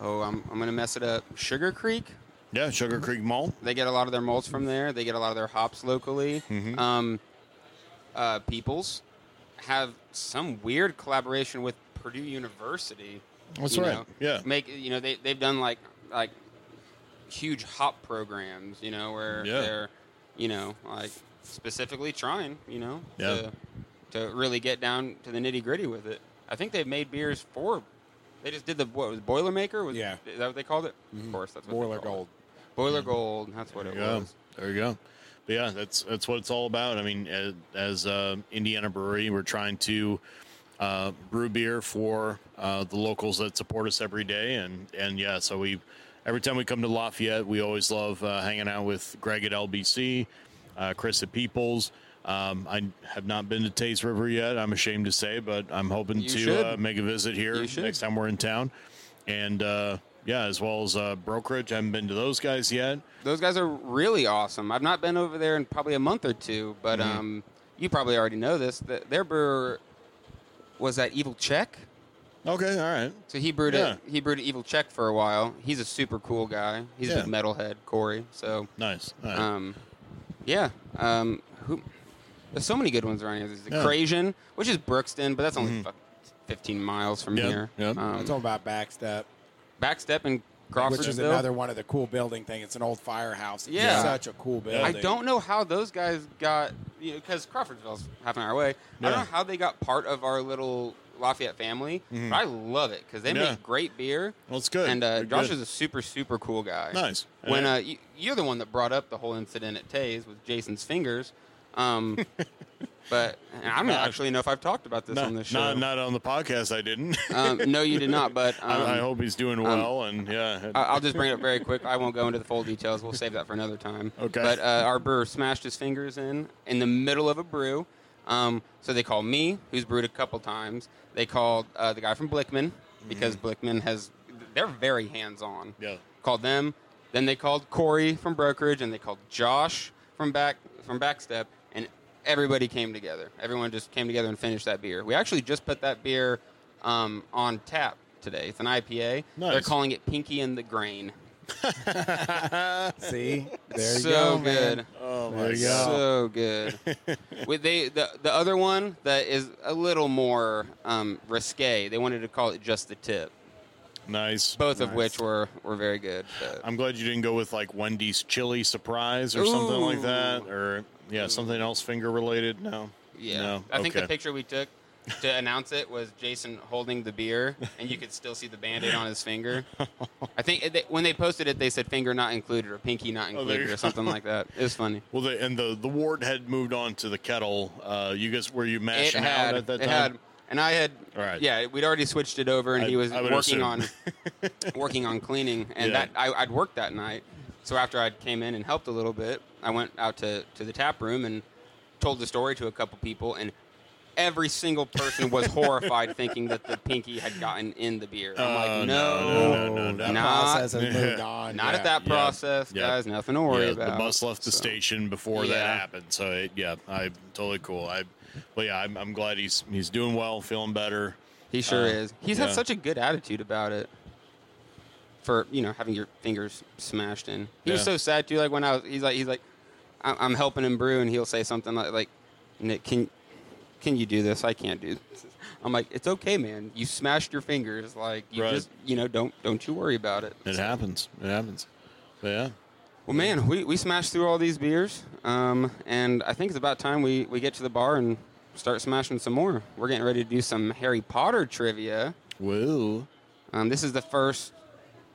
[SPEAKER 3] oh, I'm I'm gonna mess it up. Sugar Creek.
[SPEAKER 5] yeah, Sugar Creek Malt.
[SPEAKER 3] They get a lot of their malts from there. They get a lot of their hops locally.
[SPEAKER 5] Mm-hmm.
[SPEAKER 3] Um, uh, Peoples have some weird collaboration with Purdue University.
[SPEAKER 5] That's right.
[SPEAKER 3] know.
[SPEAKER 5] Yeah.
[SPEAKER 3] Make you know they they've done like like huge hop programs. You know where
[SPEAKER 5] Yeah.
[SPEAKER 3] they're you know like specifically trying you know
[SPEAKER 5] Yeah.
[SPEAKER 3] to to really get down to the nitty gritty with it. I think they've made beers for. They just did the what was Boilermaker? Was,
[SPEAKER 4] Yeah.
[SPEAKER 3] Is that what they called it? Of mm-hmm. course, that's what
[SPEAKER 4] Boiler
[SPEAKER 3] called it.
[SPEAKER 4] Gold.
[SPEAKER 3] Boiler mm-hmm. Gold. That's what
[SPEAKER 5] There
[SPEAKER 3] it
[SPEAKER 5] you go.
[SPEAKER 3] was.
[SPEAKER 5] There you go. But yeah, that's that's what it's all about. I mean, as, as uh, Indiana Brewery, we're trying to uh, brew beer for uh, the locals that support us every day, and and yeah, so we every time we come to Lafayette, we always love uh, hanging out with Greg at LBC, uh, Chris at Peoples. Um, I have not been to Teays River yet. I'm ashamed to say, but I'm hoping
[SPEAKER 3] You
[SPEAKER 5] to uh, make a visit here next time we're in town. And uh, yeah, as well as uh, Brokerage. I haven't been to those guys yet.
[SPEAKER 3] Those guys are really awesome. I've not been over there in probably a month or two, but
[SPEAKER 5] Mm-hmm.
[SPEAKER 3] um, you probably already know this. That their brewer was that Evil Czech.
[SPEAKER 5] Okay, all right.
[SPEAKER 3] So he brewed
[SPEAKER 5] Yeah.
[SPEAKER 3] it. He brewed Evil Czech for a while. He's a super cool guy. He's
[SPEAKER 5] Yeah.
[SPEAKER 3] a metalhead, Corey. So
[SPEAKER 5] Nice. All right.
[SPEAKER 3] um, yeah. Um, who? There's so many good ones around here. There's the
[SPEAKER 5] Yeah. Mm-hmm.
[SPEAKER 3] Crasian, which is Brookston, but that's only fuck 15 miles from
[SPEAKER 5] Yep,
[SPEAKER 3] here.
[SPEAKER 5] yep.
[SPEAKER 3] Um,
[SPEAKER 4] I'm talking about Backstep,
[SPEAKER 3] Backstep and Crawfordsville,
[SPEAKER 4] which is another one of the cool building thing. It's an old firehouse. It's
[SPEAKER 3] Yeah.
[SPEAKER 4] such a cool building.
[SPEAKER 3] I don't know how those guys got because Crawfordsville's half an hour away. I don't know how they got part of our little Lafayette family, but I love it because they
[SPEAKER 5] Mm-hmm. Yeah.
[SPEAKER 3] make great beer.
[SPEAKER 5] Well, it's good.
[SPEAKER 3] And uh, Josh
[SPEAKER 5] good.
[SPEAKER 3] is a super super cool guy.
[SPEAKER 5] Nice.
[SPEAKER 3] When
[SPEAKER 5] Yeah.
[SPEAKER 3] uh, you, you're the one that brought up the whole incident at Teays with Jason's fingers, um, but and I don't
[SPEAKER 5] Not-
[SPEAKER 3] actually know if I've talked about this
[SPEAKER 5] not,
[SPEAKER 3] on this show.
[SPEAKER 5] not, not on the podcast. I didn't.
[SPEAKER 3] um, no, you did not. But um,
[SPEAKER 5] I, I hope he's doing well. and yeah,
[SPEAKER 3] I'll just bring it up very quick. I won't go into the full details. We'll save that for another time.
[SPEAKER 5] Okay.
[SPEAKER 3] But uh, our brewer smashed his fingers in in the middle of a brew. Um, so they called me, who's brewed a couple times. They called uh, the guy from Blickman because Blickman has. They're very hands on.
[SPEAKER 5] Mm-hmm. Yeah.
[SPEAKER 3] Called them. Then they called Corey from Brokerage, and they called Josh from back from Backstep, everybody came together. Everyone just came together and finished that beer. We actually just put that beer um, on tap today. It's an IPA. They're calling it Pinky and the Grain.
[SPEAKER 4] See, there you
[SPEAKER 3] so
[SPEAKER 4] go,
[SPEAKER 3] good.
[SPEAKER 4] man.
[SPEAKER 5] Oh
[SPEAKER 4] my god.
[SPEAKER 3] So good. With they the the other one that is a little more um, risque. They wanted to call it just the tip.
[SPEAKER 5] Nice.
[SPEAKER 3] Both of which were were very good. but-
[SPEAKER 5] I'm glad you didn't go with like Wendy's chili surprise or something like that, or yeah, something else finger related. No.
[SPEAKER 3] Yeah,
[SPEAKER 5] No?
[SPEAKER 3] I think the picture we took to announce it was Jason holding the beer, and you could still see the band-aid on his finger. I think they, when they posted it, they said "finger not included" or "pinky not
[SPEAKER 5] Oh,
[SPEAKER 3] included"
[SPEAKER 5] you
[SPEAKER 3] or something like that. It was funny.
[SPEAKER 5] Well, the, and the the wort had moved on to the kettle. Uh, you guys were you
[SPEAKER 3] It
[SPEAKER 5] mashing
[SPEAKER 3] had,
[SPEAKER 5] out at that
[SPEAKER 3] it
[SPEAKER 5] time?
[SPEAKER 3] had, and I had,
[SPEAKER 5] All right.
[SPEAKER 3] yeah, we'd already switched it over, and
[SPEAKER 5] I-
[SPEAKER 3] he was working
[SPEAKER 5] assume.
[SPEAKER 3] on working on cleaning, and
[SPEAKER 5] Yeah.
[SPEAKER 3] that I, I'd worked that night. So after I came in and helped a little bit, I went out to to the tap room and told the story to a couple people, and every single person was horrified, thinking that the pinky had gotten in the beer. I'm
[SPEAKER 5] Oh,
[SPEAKER 3] like,
[SPEAKER 5] no,
[SPEAKER 3] no,
[SPEAKER 5] no, no, no, no.
[SPEAKER 4] That
[SPEAKER 3] Not-
[SPEAKER 4] process has moved on.
[SPEAKER 3] not
[SPEAKER 4] yeah.
[SPEAKER 3] at that process,
[SPEAKER 5] Yeah.
[SPEAKER 3] guys. Nothing to worry
[SPEAKER 5] yeah,
[SPEAKER 3] about.
[SPEAKER 5] the bus left the
[SPEAKER 3] So,
[SPEAKER 5] station before
[SPEAKER 3] Yeah.
[SPEAKER 5] that happened. So it, yeah, I totally cool. I, well, yeah, I'm, I'm glad he's he's doing well, feeling better.
[SPEAKER 3] He sure
[SPEAKER 5] Uh,
[SPEAKER 3] is. He's
[SPEAKER 5] yeah.
[SPEAKER 3] had such a good attitude about it. For you know having your fingers smashed in. He was so sad too. Like when I was, he's like, he's like, I'm, I'm helping him brew, and he'll say something like, like, Nick, can, can you do this? I can't do. this. I'm like, it's okay, man. You smashed your fingers. Like you
[SPEAKER 5] Right.
[SPEAKER 3] just, you know, don't don't you worry about it.
[SPEAKER 5] It happens. It happens. But yeah.
[SPEAKER 3] Well, man, we, we smashed through all these beers, um, and I think it's about time we, we get to the bar and start smashing some more. We're getting ready to do some Harry Potter trivia.
[SPEAKER 5] Whoa.
[SPEAKER 3] Um, this is the first.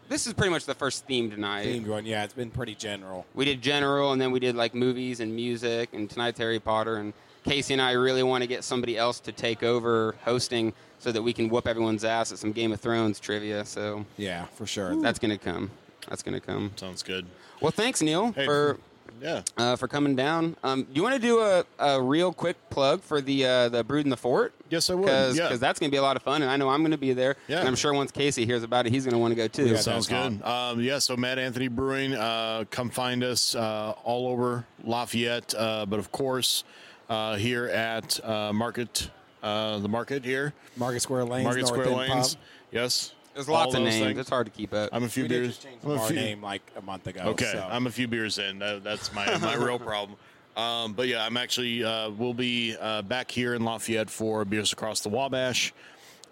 [SPEAKER 3] This is pretty much the first themed night.
[SPEAKER 4] Themed one, yeah, it's been pretty general.
[SPEAKER 3] We did general, and then we did like movies and music, and tonight's Harry Potter. And Casey and I really want to get somebody else to take over hosting so that we can whoop everyone's ass at some Game of Thrones trivia. So
[SPEAKER 4] Yeah, for sure.
[SPEAKER 3] that's gonna come. That's gonna come.
[SPEAKER 5] Sounds good.
[SPEAKER 3] Well, thanks Neil
[SPEAKER 5] Hey,
[SPEAKER 3] for
[SPEAKER 5] Yeah.
[SPEAKER 3] uh, for coming down. Um, you want to do a, a real quick plug for the uh, the Brewed in the Fort?
[SPEAKER 5] Yes, I would.
[SPEAKER 3] Because
[SPEAKER 5] yeah.
[SPEAKER 3] that's going to be a lot of fun, and I know I'm going to be there.
[SPEAKER 5] Yeah.
[SPEAKER 3] And I'm sure once Casey hears about it, he's going to want to go too.
[SPEAKER 4] Yeah,
[SPEAKER 5] Sounds good. Um, yeah, so Mad Anthony Brewing, uh, come find us uh, all over Lafayette, uh, but of course uh, here at uh, Market, uh, the Market here,
[SPEAKER 4] Market Square Lanes,
[SPEAKER 5] Market
[SPEAKER 4] North
[SPEAKER 5] Square
[SPEAKER 4] End
[SPEAKER 5] Lanes.
[SPEAKER 4] Pub.
[SPEAKER 5] Yes,
[SPEAKER 3] There's lots of
[SPEAKER 5] those
[SPEAKER 3] names.
[SPEAKER 5] things.
[SPEAKER 3] It's hard to keep up.
[SPEAKER 5] I'm a few
[SPEAKER 4] We did
[SPEAKER 5] beers.
[SPEAKER 4] just
[SPEAKER 5] I'm a
[SPEAKER 4] our
[SPEAKER 5] few-
[SPEAKER 4] name like a month ago.
[SPEAKER 5] Okay,
[SPEAKER 4] so.
[SPEAKER 5] I'm a few beers in. That, that's my my real problem. Um, but yeah, I'm actually uh, we'll be uh, back here in Lafayette for Beers Across the Wabash.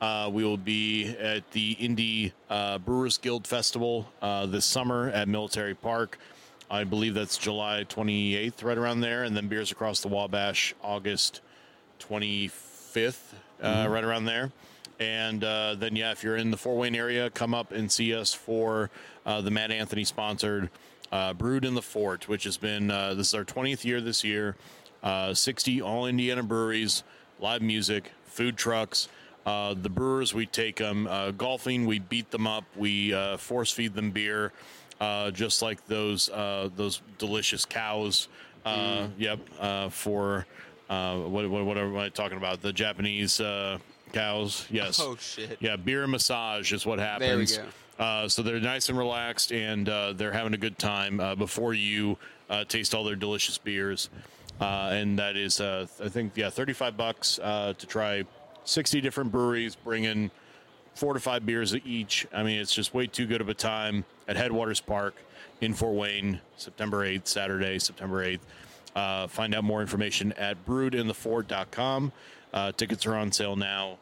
[SPEAKER 5] Uh, we will be at the Indie uh, Brewers Guild Festival uh, this summer at Military Park. I believe that's July 28th, right around there, and then Beers Across the Wabash, August 25th, uh, right around there. And uh, then, yeah, if you're in the Fort Wayne area, come up and see us for uh, the Mad Anthony sponsored uh, Brewed in the Fort, which has been uh, this is our 20th year this year. Uh, 60 all Indiana breweries, live music, food trucks. Uh, the brewers, we take them uh, golfing, we beat them up, we uh, force feed them beer, uh, just like those uh, those delicious cows. Uh, Yep, uh, for uh, what, what what am I talking about? The Japanese uh, cows. Yes.
[SPEAKER 3] Oh, shit.
[SPEAKER 5] Yeah, beer and massage is what happens.
[SPEAKER 3] There we
[SPEAKER 5] Uh, so they're nice and relaxed, and uh, they're having a good time uh, before you uh, taste all their delicious beers. Uh, and that is, uh, I think, yeah, thirty-five bucks uh, to try sixty different breweries, bringing four to five beers each. I mean, it's just way too good of a time at Headwaters Park in Fort Wayne, September 8th, Saturday, September 8th. Uh, find out more information at brewedinthefort.com. Uh, tickets are on sale now.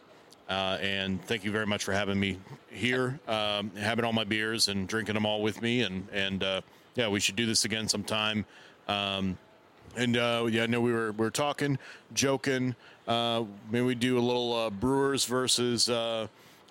[SPEAKER 5] Uh, and thank you very much for having me here, um, having all my beers and drinking them all with me. And, and uh, yeah, we should do this again sometime. Um, and uh, yeah, I know we were we were talking, joking. Uh, maybe we do a little uh, Brewers versus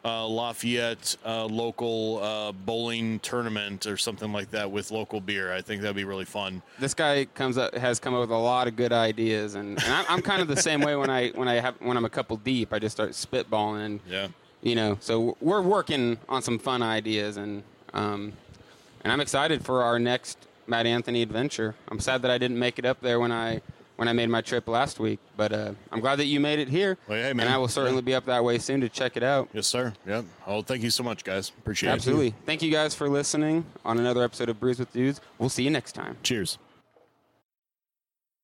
[SPEAKER 5] uh, Lafayette uh, local uh, bowling tournament or something like that with local beer. I think that'd be really fun.
[SPEAKER 3] This guy comes up has come up with a lot of good ideas, and, and I'm, I'm kind of the same way when I when I have when I'm a couple deep, I just start spitballing.
[SPEAKER 5] Yeah.
[SPEAKER 3] you know so we're working on some fun ideas and um, and i'm excited for our next mad anthony adventure i'm sad that i didn't make it up there when i when i made my trip last week but uh, i'm glad that you made it here
[SPEAKER 5] Well, hey, man.
[SPEAKER 3] and i will certainly be up that way soon to check it out
[SPEAKER 5] Yes, sir. Yep. Oh, thank you so much, guys. Appreciate it.
[SPEAKER 3] absolutely thank you guys for listening on another episode of brews with dudes we'll see you next time
[SPEAKER 5] Cheers.